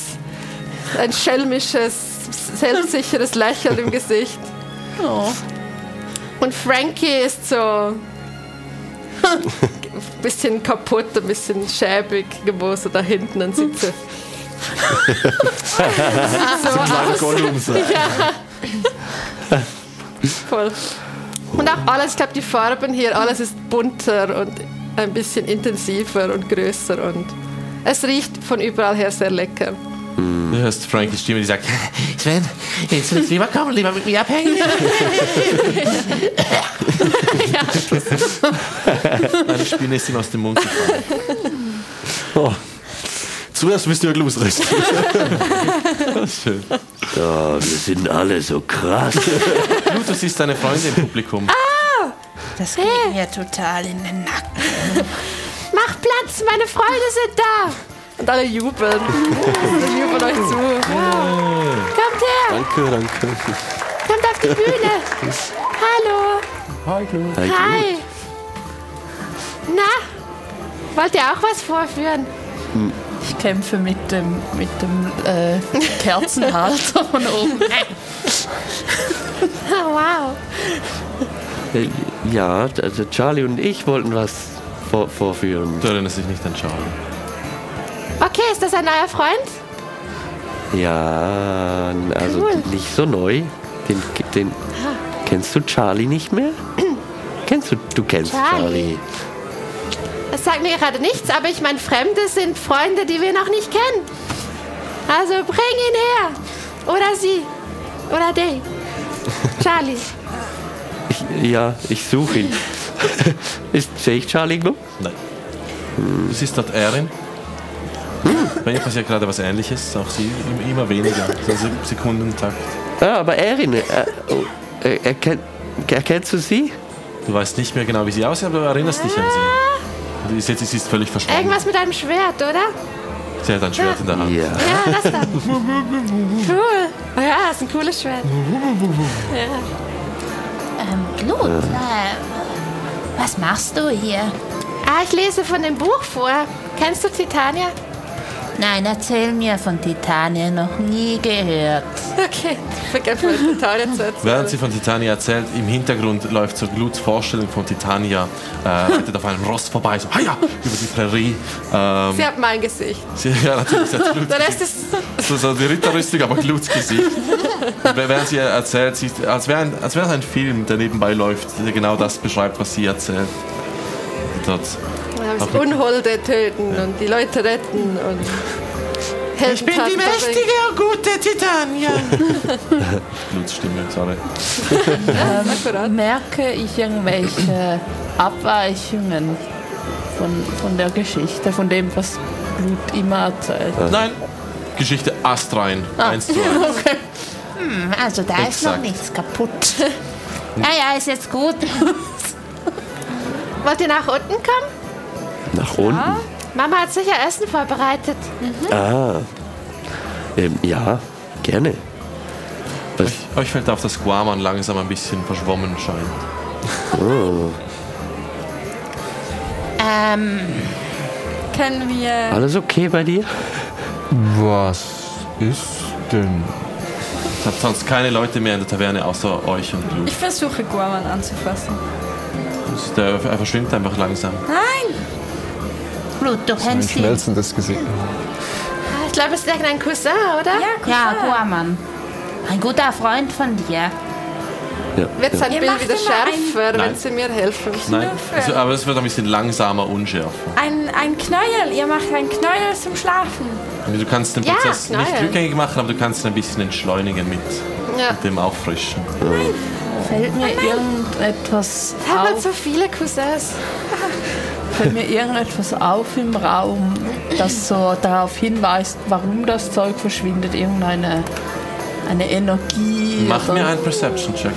Ein schelmisches, selbstsicheres Lächeln im Gesicht. Oh. Und Frankie ist so (laughs) bisschen kaputt, ein bisschen schäbig, wo so da hinten dann sitzt. er. Sieht (laughs) so aus. Ja. Voll. Und auch alles, ich glaube, die Farben hier, alles ist bunter und ein bisschen intensiver und größer und es riecht von überall her sehr lecker. Du hörst Frankies Stimme, die sagt: (laughs) Sven, jetzt willst du lieber kommen, lieber mit mir abhängen. (laughs) Eine Spinne ist ihm aus dem Mund gefallen. Oh. Zuerst müsst ihr Glus richten. Das ist schön. Oh, wir sind alle so krass. Du, du siehst deine Freunde im Publikum. Das geht mir total in den Nacken. Mach Platz, meine Freunde sind da. Und alle jubeln. (laughs) Sie jubeln euch zu. Kommt her, Danke, danke. kommt auf die Bühne. Hallo. Hi. Hi. Na, wollt ihr auch was vorführen? Ich kämpfe mit dem, mit dem äh, Kerzenhalter von oben. (laughs) Oh, wow. Äh, Ja, also Charlie und ich wollten was vor vorführen. Du erinnerst dich nicht an Charlie. Okay, ist das ein neuer Freund? Ja, also Cool. nicht so neu. Den, den kennst du Charlie nicht mehr? Kennst du? Du kennst Charlie. Charlie. Das sagt mir gerade nichts, aber ich meine, Fremde sind Freunde, die wir noch nicht kennen. Also bring ihn her. Oder sie. Oder den. (laughs) Charlie. Ich, ja, ich suche ihn. (laughs) Ist, sehe ich Charlie irgendwo? Nein. Du siehst dort Erin. Bei ihr passiert gerade was ähnliches, auch sie im- immer weniger, so Sekundentakt. Ah, aber Erin, äh, oh, äh, erkenn, erkennst du sie? Du weißt nicht mehr genau, wie sie aussieht, aber du erinnerst dich an sie. Sie ist, jetzt, sie ist völlig verschwunden. Irgendwas mit einem Schwert, oder? Sie hat ein Schwert in der Hand. Ja. Ja, das da. Cool. Oh ja, das ist ein cooles Schwert. Ja. Ähm, Glut, äh, was machst du hier? Ah, ich lese von dem Buch vor. Kennst du Titania? Nein, erzähl mir von Titania, noch nie gehört. Okay, ich vergesse von Titania zu erzählen. Während sie von Titania erzählt, im Hintergrund läuft so Gluts Vorstellung von Titania, äh, reitet auf einem Ross vorbei, so, ja, über die Prärie. Ähm, Sie hat mein Gesicht. (laughs) sie, ja, natürlich, sie hat Gluts Der Rest Gesicht. ist So, so die Ritterrüstung, aber Gluts Gesicht. Während sie erzählt, sie, als wäre ein, als wäre es ein Film, der nebenbei läuft, der genau das beschreibt, was sie erzählt. Dort. Haben Unholde töten und die Leute retten und Heldentaten verbringen. und gute Titania. (laughs) Gluts Stimme, sorry. Akkurat. Merke ich irgendwelche Abweichungen von, von der Geschichte, von dem, was Blut immer erzählt? Nein, Geschichte astrein. Eins zu eins. (laughs) Hm, also da ist noch Exakt. nichts kaputt. (laughs) Ja, ja, ist jetzt gut. Wollt ihr nach unten kommen? Nach unten? Mama hat sicher Essen vorbereitet. Ah. Ähm, ja, gerne. Was? Euch, euch fällt auf, dass Guaman langsam ein bisschen verschwommen scheint. Oh. Ähm, Können wir. Alles okay bei dir? Was ist denn? Es hat sonst keine Leute mehr in der Taverne außer euch und Glut. Ich versuche Guaman anzufassen. Der er verschwimmt einfach langsam. Nein! Blut, du kennst ihn. schmelzendes Gesicht. Ich glaube, es ist irgendein Cousin, oder? Ja, Guaman. Ein guter Freund von dir. Wird sein Ihr Bild wieder schärfer, wenn Nein. sie mir helfen? Nein, also, aber es wird ein bisschen langsamer, unschärfer. Ein, ein Knäuel. Ihr macht ein Knäuel zum Schlafen. Du kannst den Ja, Prozess nicht nein. rückgängig machen, aber du kannst ihn ein bisschen entschleunigen mit, Ja. mit dem Auffrischen. Fällt mir irgendetwas Ich habe auf, so viele Cousins. Fällt mir irgendetwas auf im Raum, das so darauf hinweist, warum das Zeug verschwindet, irgendeine eine Energie. Mach oder- mir einen Perception-Check.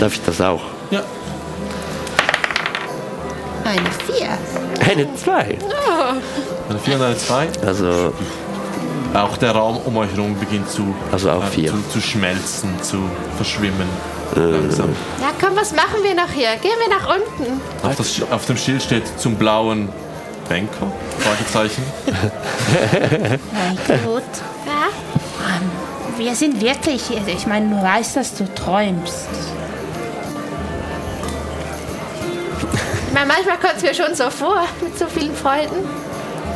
Darf ich das auch? Ja. Eine Vier. Eine zwei. Eine 4 und eine 2. Also, Auch der Raum um euch herum beginnt zu, Also auch äh, vier. zu, zu schmelzen, zu verschwimmen. Langsam. Ja, komm, was machen wir noch hier? Gehen wir nach unten. Auf, das, auf dem Schild steht zum blauen Banker? Fragezeichen. Hey, Glut. Ja? Wir sind wirklich. Ich meine, du weißt, dass du träumst. Ich meine, manchmal kommt es mir schon so vor, mit so vielen Freunden.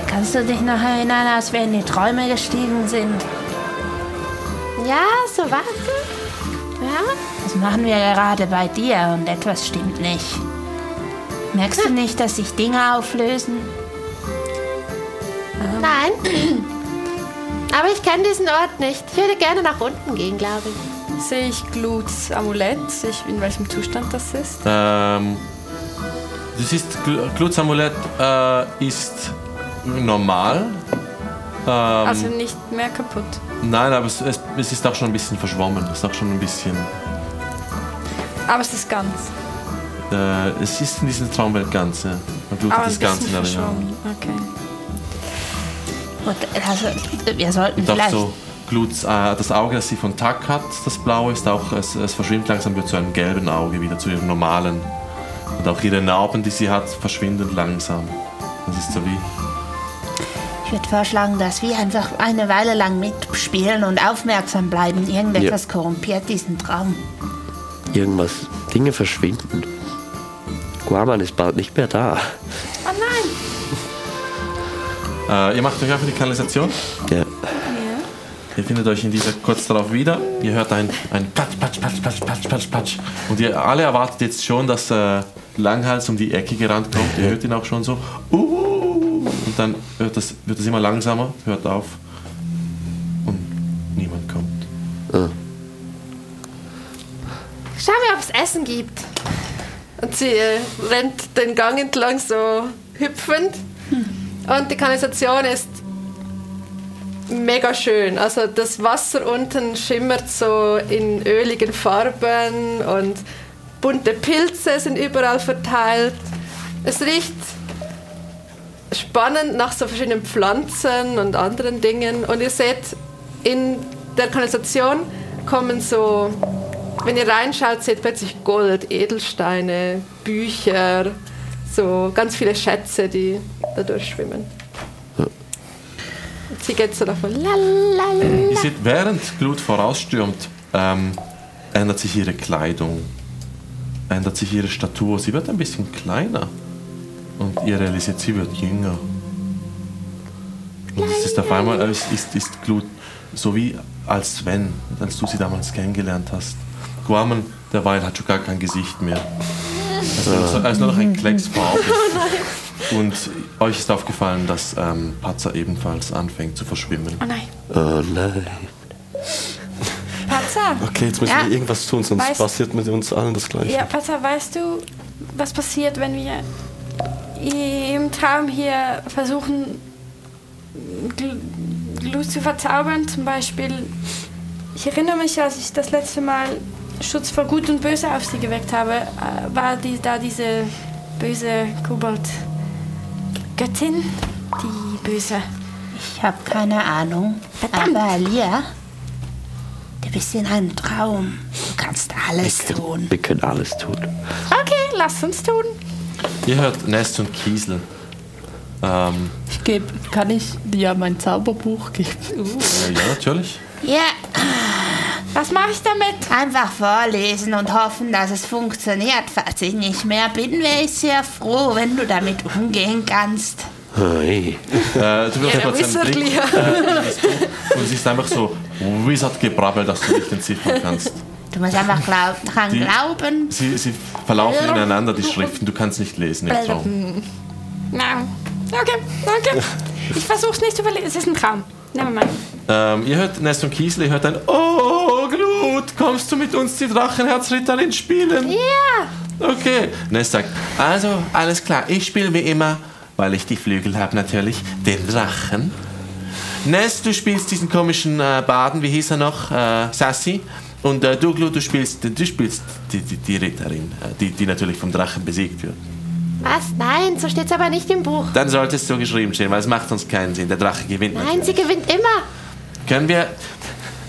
Kannst du dich noch erinnern, als wir in die Träume gestiegen sind? Ja, so warte. Das machen wir gerade bei dir und etwas stimmt nicht. Merkst du nicht, dass sich Dinge auflösen? Nein. (clears throat) Aber ich kenne diesen Ort nicht. Ich würde gerne nach unten gehen, glaube ich. Sehe ich Gluts Amulett? Sehe ich, in welchem Zustand das ist? Ähm, du siehst, Gl- Gluts Amulett äh, ist normal. Ähm, Also nicht mehr kaputt. Nein, aber es, es, es ist auch schon ein bisschen verschwommen. Es ist auch schon ein bisschen. Aber es ist ganz. Äh, es ist in dieser Traumwelt ganz. Ja. Man ein das Ganze in Erinnerung. verschwommen. Okay. Und also, wir sollten Und auch vielleicht. so Gluts, äh, das Auge, das sie von Tack hat, das blaue, ist auch, es, es verschwimmt langsam, wird zu einem gelben Auge, wieder zu ihrem normalen. Und auch ihre Narben, die sie hat, verschwinden langsam. Das ist so wie. Ich würde vorschlagen, dass wir einfach eine Weile lang mitspielen und aufmerksam bleiben. Irgendetwas korrumpiert diesen Traum. irgendwas. Dinge verschwinden. Guaman ist bald nicht mehr da. Oh nein! Äh, ihr macht euch auf in die Kanalisation. Ja. Ihr findet euch in dieser kurz darauf wieder. Ihr hört ein, ein Patsch, Patsch, Patsch, Patsch, Patsch, Patsch, Patsch. Und ihr alle erwartet jetzt schon, dass äh, Langhals um die Ecke gerannt kommt. Ihr hört ihn auch schon so. Uh, und dann hört das, wird es immer langsamer, hört auf. Und niemand kommt. Schauen wir, ob es Essen gibt. Und sie äh, rennt den Gang entlang so hüpfend. Und die Kanalisation ist mega schön. Also das Wasser unten schimmert so in öligen Farben und bunte Pilze sind überall verteilt. Es riecht spannend nach so verschiedenen Pflanzen und anderen Dingen. Und ihr seht, in der Kanalisation kommen so wenn ihr reinschaut, seht plötzlich Gold, Edelsteine, Bücher, so ganz viele Schätze, die da durchschwimmen. Und sie geht so davon, lalalala. Ihr seht, während Glut vorausstürmt, ähm, ändert sich ihre Kleidung, ändert sich ihre Statur. Sie wird ein bisschen kleiner. Und ihr realisiert, sie wird jünger. Und es ist auf einmal, äh, ist, ist, ist Glut so wie als Sven, als du sie damals kennengelernt hast. Guaman derweil hat schon gar kein Gesicht mehr. Also, er ist nur noch ein Klecks vor Augen. (laughs) Und euch ist aufgefallen, dass ähm, Patzer ebenfalls anfängt zu verschwimmen. Oh nein. Oh nein. Patzer. Okay, jetzt müssen Ja. wir irgendwas tun, sonst Weiß- passiert mit uns allen das Gleiche. Ja, Patzer, weißt du, was passiert, wenn wir im Traum hier versuchen, Gl- Glut zu verzaubern? Zum Beispiel, ich erinnere mich, als ich das letzte Mal Schutz vor Gut und Böse auf sie geweckt habe, äh, war die, da diese böse Kobold-Göttin, die böse. Ich habe keine Ahnung. Aber Lia, du bist in einem Traum. Du kannst alles tun. Wir können alles tun. Okay, lass uns tun. Ihr hört Nest und Kiesel. Ähm, Ich geb, kann ich dir mein Zauberbuch geben? äh, ja, natürlich. Ja, Was mache ich damit? einfach vorlesen und hoffen, dass es funktioniert. Falls ich nicht mehr bin, wäre ich sehr froh, wenn du damit umgehen kannst. Hey. Äh, du wirst Ja, kurz einen Wizard Blick äh, (laughs) und es ist einfach so Wizard-Gebrabbel, dass du nicht entziffern kannst. Du musst einfach glaub, dran Die- glauben. Sie, sie verlaufen ineinander, die Schriften, du kannst nicht lesen im Traum. Na, okay, okay. Ich versuch's nicht zu überlegen. Es ist ein Traum. Nevermind. Ähm, ihr hört Nest und Kiesel, ihr hört ein Oh, Glut, kommst du mit uns die Drachenherzritterin spielen? Ja. Okay. Nest sagt, also alles klar, ich spiele wie immer, weil ich die Flügel habe natürlich, den Drachen. Nest, du spielst diesen komischen äh, Baden, wie hieß er noch? Äh, Sassy. Und äh, du, Glut, du spielst, du spielst die, die, die Ritterin, äh, die, die natürlich vom Drachen besiegt wird. Was? Nein, so steht's aber nicht im Buch. Dann sollte es so geschrieben stehen, weil es macht sonst keinen Sinn. Der Drache gewinnt Nein, sie gewinnt immer. Können wir,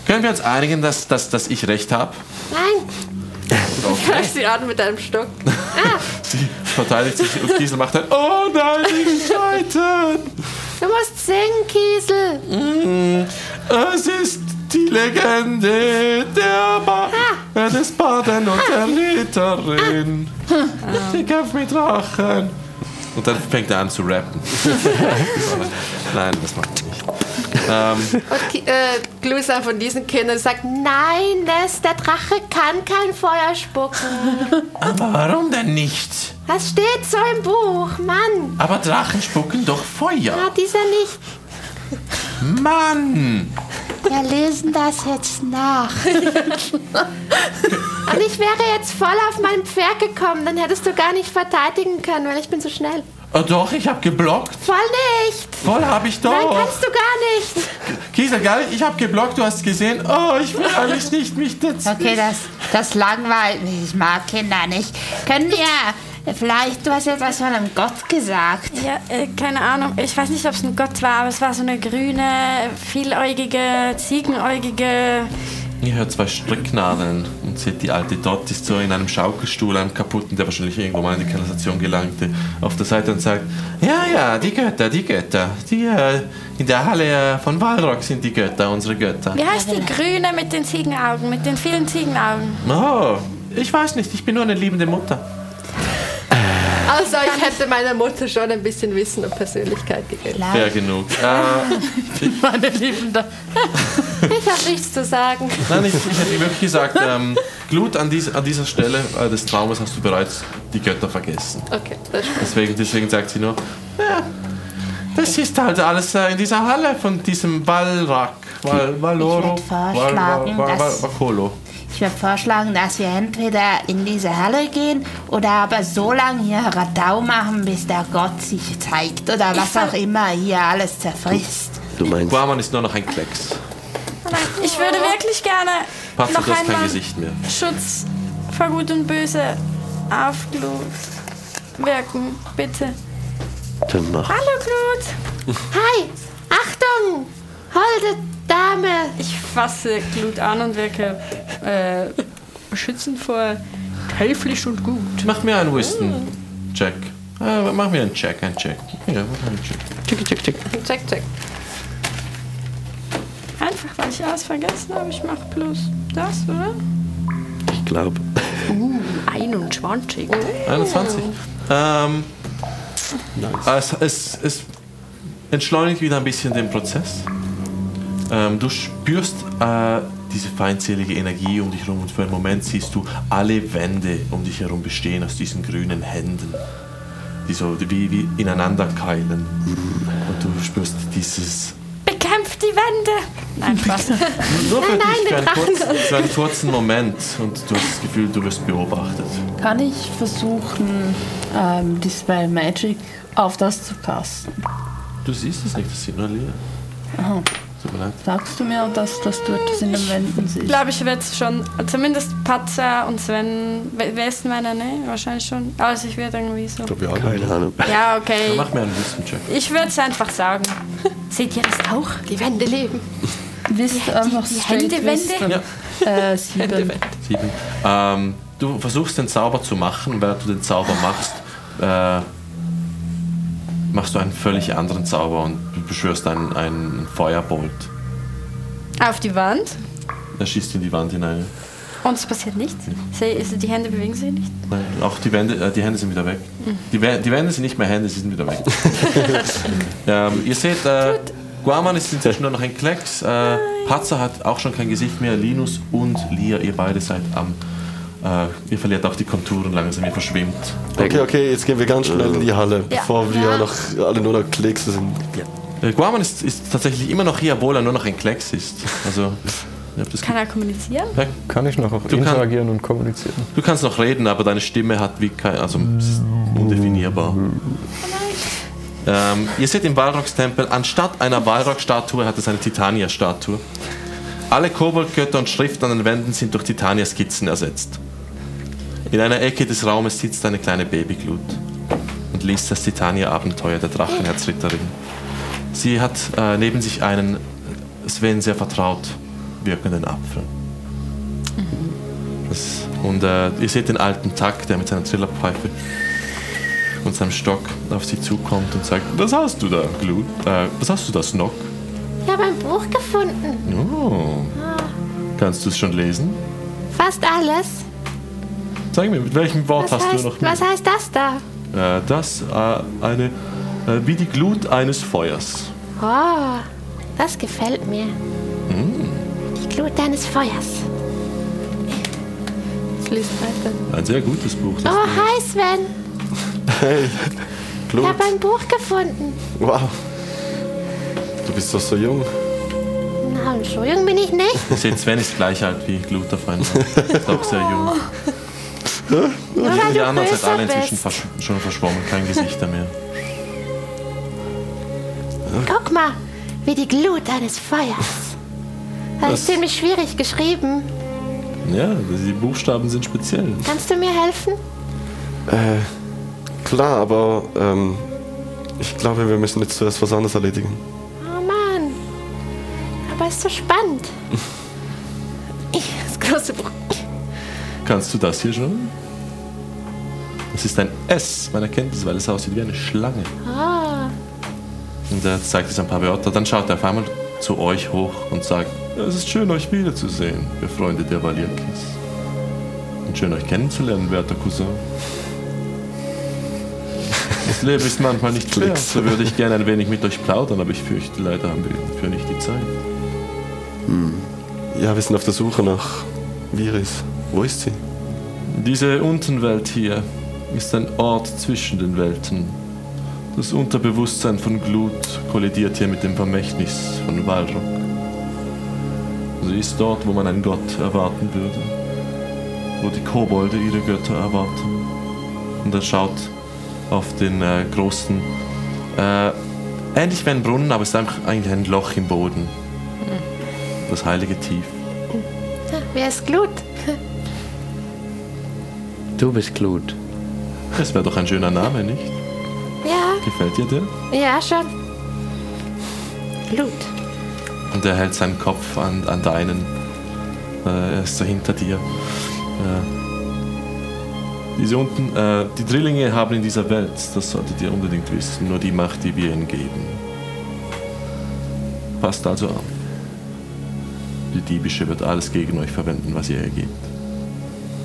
können wir uns einigen, dass, dass, dass ich recht habe? Nein. (laughs) Greif sie an mit einem Stock. Sie verteidigt sich und Kiesel macht dann, oh nein, ich scheitern. Du musst singen, Kiesel. Es ist die Legende der ba äh, des Baden und der Ritterin. Sie kämpft mit Drachen. Und dann fängt er an zu rappen. (laughs) Nein, das macht er nicht. Ähm, Und äh, Glusa von diesen Kindern sagt, Nein, das, der Drache kann kein Feuer spucken. aber warum denn nicht? Das steht so im Buch, Mann. Aber Drachen spucken doch Feuer. Ja, dieser nicht. Mann! Wir lesen das jetzt nach. (laughs) Und ich wäre jetzt voll auf mein Pferd gekommen, dann hättest du gar nicht verteidigen können, weil ich bin so schnell. Oh doch, ich habe geblockt. Voll nicht. Voll habe ich doch. Nein, kannst du gar nicht. Kiesel, geil, ich habe geblockt, du hast gesehen. Oh, ich will eigentlich nicht mich dazu. Okay, das, das langweilt mich. Ich mag Kinder nicht. Können wir vielleicht, du hast jetzt was von einem Gott gesagt. Ja, äh, keine Ahnung. Ich weiß nicht, ob es ein Gott war, aber es war so eine grüne, vieläugige, ziegenäugige. Ihr hört zwei Stricknadeln und seht die alte Dot ist so in einem Schaukelstuhl, einem kaputten, der wahrscheinlich irgendwo mal in die Kanalisation gelangte, auf der Seite und sagt, ja, ja, die Götter, die Götter, die äh, in der Halle äh, von Walrock sind die Götter, unsere Götter. Wie heißt die grüne mit den Ziegenaugen, mit den vielen Ziegenaugen? Oh, ich weiß nicht, ich bin nur eine liebende Mutter. Also ich hätte meiner Mutter schon ein bisschen Wissen und Persönlichkeit gegeben. Fair genug. Äh, (laughs) Meine Lieben, da. Ich habe nichts zu sagen. Nein, ich, ich hätte wirklich gesagt, ähm, Glut, an, dies, an dieser Stelle äh, des Traumes hast du bereits die Götter vergessen. Okay, das stimmt. Deswegen, deswegen sagt sie nur, ja, das ist halt alles äh, in dieser Halle von diesem Walrak. Wal, Valoro. Ich vorschlagen, Wal, Wal, Wal, dass- Vakolo. Ich würde vorschlagen, dass wir entweder in diese Halle gehen oder aber so lange hier Radau machen, bis der Gott sich zeigt oder was auch immer hier alles zerfrisst. Du meinst, Guaman ist nur noch ein Klecks. Ich würde wirklich gerne Patzer, noch du hast kein einmal Gesicht mehr. Schutz vor Gut und Böse auf Glut wirken, bitte. dann mach. Hallo Glut! (laughs) Hi, Achtung, holde Dame. Ich fasse Glut an und wirke äh, beschützen vor teuflisch und gut. Mach mir einen Wisdom-Check. Äh, mach mir einen Check, einen Check. Ja, mach einen Check. Check, check, check. Check, check. Einfach, weil ich alles vergessen habe. Ich mache plus das, oder? Ich glaube. 21. 21. Ähm, es, es, es entschleunigt wieder ein bisschen den Prozess. Ähm, du spürst äh, diese feindselige Energie um dich herum und für einen Moment siehst du alle Wände um dich herum bestehen aus diesen grünen Händen, die so wie, wie ineinander keilen. Und du spürst dieses Bekämpft die Wände! Nein, Spaß. (laughs) nur für Nein, dich für einen, kurz, für einen kurzen Moment und du hast das Gefühl, du wirst beobachtet. Kann ich versuchen, ähm, Dispel Magic auf das zu casten? Du siehst es nicht, das sieht nur leer. Aha. Sagst du mir, dass, du etwas in den Wänden Ich siehst? glaube, ich werde schon, zumindest Patzer und Sven, wer wer ist denn meiner? Ne, wahrscheinlich schon. Also ich werde irgendwie so. Ich glaube, ja, Keine Ahnung. Ja, Dann okay. mach mir einen Wisdom-Check. Ich würde es einfach sagen. (laughs) Seht ihr das auch? Die Wände leben. Wisst einfach die Händewände? Ja. Äh, sieben. Sieben. Ähm, du versuchst den Zauber zu machen, während du den Zauber machst, äh, machst du einen völlig anderen Zauber und beschwörst einen, einen Feuerbolt. Auf die Wand. Er schießt in die Wand hinein. Und es passiert nichts. Seh- ist- Die Hände bewegen sich nicht. Nein, auch die Wände, äh, die Hände sind wieder weg. Die, Wä- die Wände sind nicht mehr Hände, sie sind wieder weg. (laughs) ähm, ihr seht, äh, Guaman ist inzwischen nur noch ein Klecks. Äh, Patzer hat auch schon kein Gesicht mehr. Linus und Lia, ihr beide seid am. Äh, ihr verliert auch die Konturen langsam, ihr verschwimmt. Okay, okay, jetzt gehen wir ganz schnell in die Halle, bevor wir noch alle nur noch Kekse sind. Äh, Guaman ist, ist tatsächlich immer noch hier, obwohl er nur noch ein Klecks ist. Also, Kann er kommunizieren? Ja, Kann ich noch Du interagieren und kommunizieren? du kannst noch reden, aber deine Stimme hat wie kein, also undefinierbar. Ähm, ihr seht im Walrock-Tempel, anstatt einer Walrock-Statue hat es eine Titania-Statue. Alle Koboldgötter und Schriften an den Wänden sind durch Titania-Skizzen ersetzt. In einer Ecke des Raumes sitzt eine kleine Babyglut und liest das Titania-Abenteuer der Drachenherzritterin. Sie hat äh, neben sich einen Sven sehr vertraut wirkenden Apfel. Das, und äh, ihr seht den alten Tack, der mit seiner Trillerpfeife und seinem Stock auf sie zukommt und sagt, was hast du da, Glut? Äh, was hast du da, Snock? Ich habe ein Buch gefunden. Oh. Kannst du es schon lesen? Fast alles. Sag mir, mit welchem Wort Was hast heißt, du noch was heißt das da? Äh, das, äh, eine, wie die Glut eines Feuers. Oh, das gefällt mir. Die Glut deines Feuers. Liest weiter. Ein sehr gutes Buch. Das Oh, hi Sven. Hey, Ich Glut, habe ein Buch gefunden. wow. Du bist doch so jung. Na, so jung bin ich nicht. (laughs) Seht, Sven ist gleich alt wie Glut auf einmal. Ist auch sehr jung. Nur weil Die du anderen sind alle inzwischen versch schon verschwommen, kein Gesichter mehr. Guck mal, wie die Glut eines Feuers. Das ist ziemlich schwierig geschrieben. Ja, die Buchstaben sind speziell. Kannst du mir helfen? Äh, klar, aber ähm, ich glaube, wir müssen jetzt zuerst was anderes erledigen. Oh Mann. Aber ist so spannend. (laughs) Ich, das große Buch. Kannst du das hier schon? Das ist ein S. Man erkennt es, weil es aussieht wie eine Schlange. Oh, Und er zeigt es ein paar Wörter. Dann schaut er auf einmal zu euch hoch und sagt: Es ist schön, euch wiederzusehen, ihr Freunde der Valirkis. Und schön, euch kennenzulernen, werter Cousin. (laughs) Das Leben ist manchmal nicht schwer. So würde ich gerne ein wenig mit euch plaudern, aber ich fürchte, leider haben wir dafür nicht die Zeit. Ja, wir sind auf der Suche nach Viris. Wo ist sie? Diese Untenwelt hier ist ein Ort zwischen den Welten. Das Unterbewusstsein von Glut kollidiert hier mit dem Vermächtnis von Walrock. Sie ist dort, wo man einen Gott erwarten würde. Wo die Kobolde ihre Götter erwarten. Und er schaut auf den äh, großen, äh, ähnlich wie ein Brunnen, aber es ist einfach eigentlich ein Loch im Boden. Das heilige Tief. wer ist Glut? Du bist Glut. Das wäre doch ein schöner Name, nicht? Gefällt dir der? ja, schon. Glut. Und er hält seinen Kopf an, an deinen. Äh, er ist so hinter dir. Diese unten, äh, die Drillinge haben in dieser Welt, das solltet ihr unbedingt wissen, nur die Macht, die wir ihnen geben. Passt also an. Die Diebische wird alles gegen euch verwenden, was ihr ihr gebt.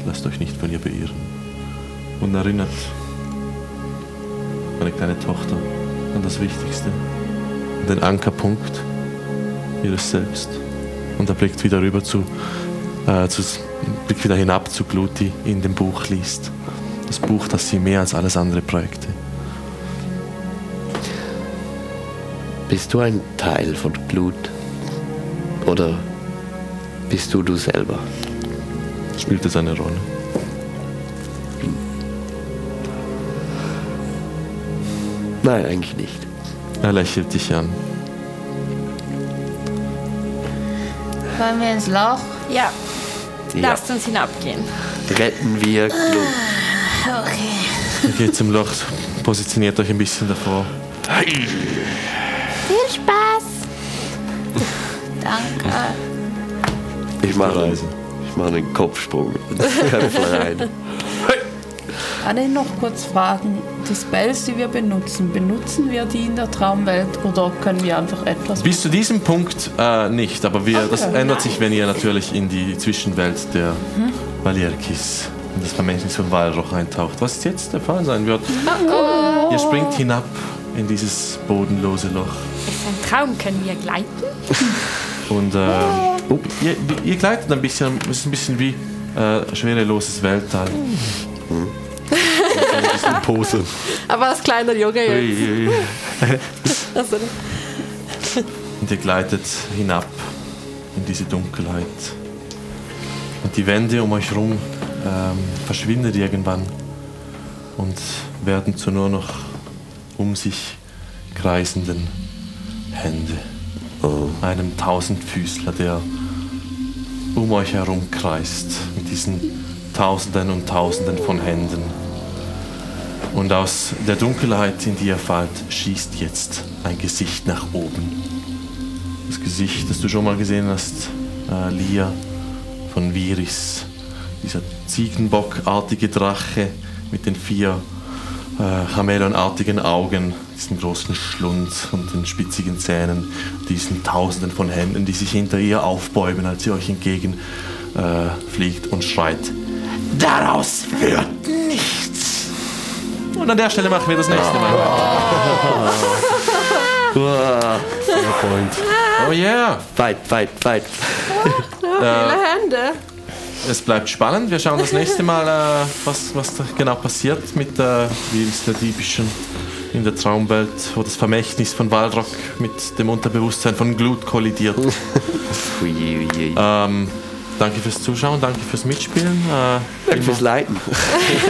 Lasst euch nicht von ihr beirren. Und erinnert meine kleine Tochter an das Wichtigste, an den Ankerpunkt ihres Selbst. Und er blickt wieder rüber zu, äh, zu blickt wieder hinab zu Glut, die in dem Buch liest. Das Buch, das sie mehr als alles andere prägte. Bist du ein Teil von Glut? Oder bist du du selber? Spielt es eine Rolle? Nein, eigentlich nicht. Er lächelt dich an. Wollen wir ins Loch? Ja, Ja. lasst uns hinabgehen. Retten wir Glut. Okay. Ihr geht zum Loch, positioniert euch ein bisschen davor. Viel Spaß! (laughs) Danke. Ich mache ich mache einen Kopfsprung (laughs) ins rein. Kann ich noch kurz fragen, die Spells, die wir benutzen, benutzen wir die in der Traumwelt oder können wir einfach etwas... Bis zu diesem Punkt äh, nicht, aber wir, das Okay. ändert sich, wenn ihr natürlich in die Zwischenwelt der Valierkis, in das Vermächtnis von Walroch eintaucht. Was jetzt der Fall sein wird. Ihr springt hinab in dieses bodenlose Loch. Ist ein Traum, können wir gleiten? (laughs) Und äh, ihr, ihr gleitet ein bisschen, es ist ein bisschen wie äh, schwereloses Weltall. In Pose. Aber als kleiner Junge jetzt. (laughs) Also, Und ihr gleitet hinab in diese Dunkelheit. Und die Wände um euch herum ähm, verschwinden irgendwann und werden zu nur noch um sich kreisenden Hände. Einem Tausendfüßler, der um euch herum kreist mit diesen Tausenden und Tausenden von Händen. Und aus der Dunkelheit, in die ihr fallt, schießt jetzt ein Gesicht nach oben. Das Gesicht, das du schon mal gesehen hast, äh, Lia von Viris. Dieser Ziegenbockartige Drache mit den vier äh, Chamäleonartigen Augen, diesen großen Schlund und den spitzigen Zähnen, diesen Tausenden von Händen, die sich hinter ihr aufbäumen, als sie euch entgegen äh, und schreit. Daraus wird. Und an der Stelle machen wir das nächste Mal. (laughs) Oh yeah. Fight, fight, fight. viele Hände. Es bleibt spannend. Wir schauen das nächste Mal, äh, was, was da genau passiert mit äh, Viris der Diebischen in der Traumwelt, wo das Vermächtnis von Waldrock mit dem Unterbewusstsein von Glut kollidiert. (laughs) Ähm, danke fürs Zuschauen, danke fürs Mitspielen. Äh, Danke fürs Leiten.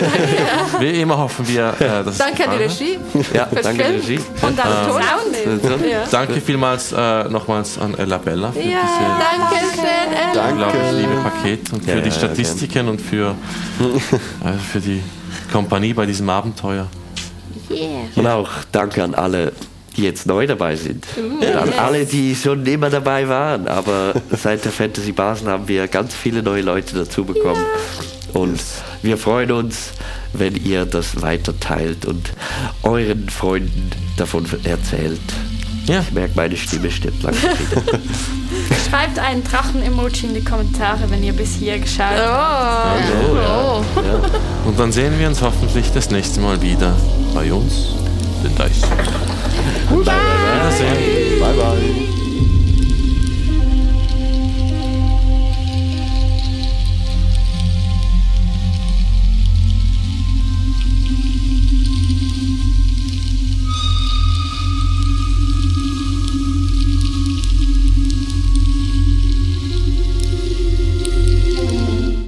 (laughs) wie immer hoffen wir, äh, dass es Danke an die. Regie. Ja, Fürs danke Film. Regie. Und an Ton aufnehmen. Ja. Danke vielmals äh, nochmals an Ella Bella für diese Danke schön, Ella. unglaublich liebe Paket und für Ja, die ja, Statistiken und für, (laughs) äh, für die Kompanie bei diesem Abenteuer. Und auch danke an alle, die jetzt neu dabei sind. Und an alle, die schon immer dabei waren. Aber (laughs) seit der Fantasy Basen haben wir ganz viele neue Leute dazu bekommen. Und wir freuen uns, wenn ihr das weiter teilt und euren Freunden davon erzählt. Ja. Ich merke, meine Stimme stirbt langsam wieder. (laughs) Schreibt einen Drachen-Emoji in die Kommentare, wenn ihr bis hier geschaut Oh. habt. Oh, ja. Und dann sehen wir uns hoffentlich das nächste Mal wieder bei uns, den Dice. Wiedersehen. Bye, bye.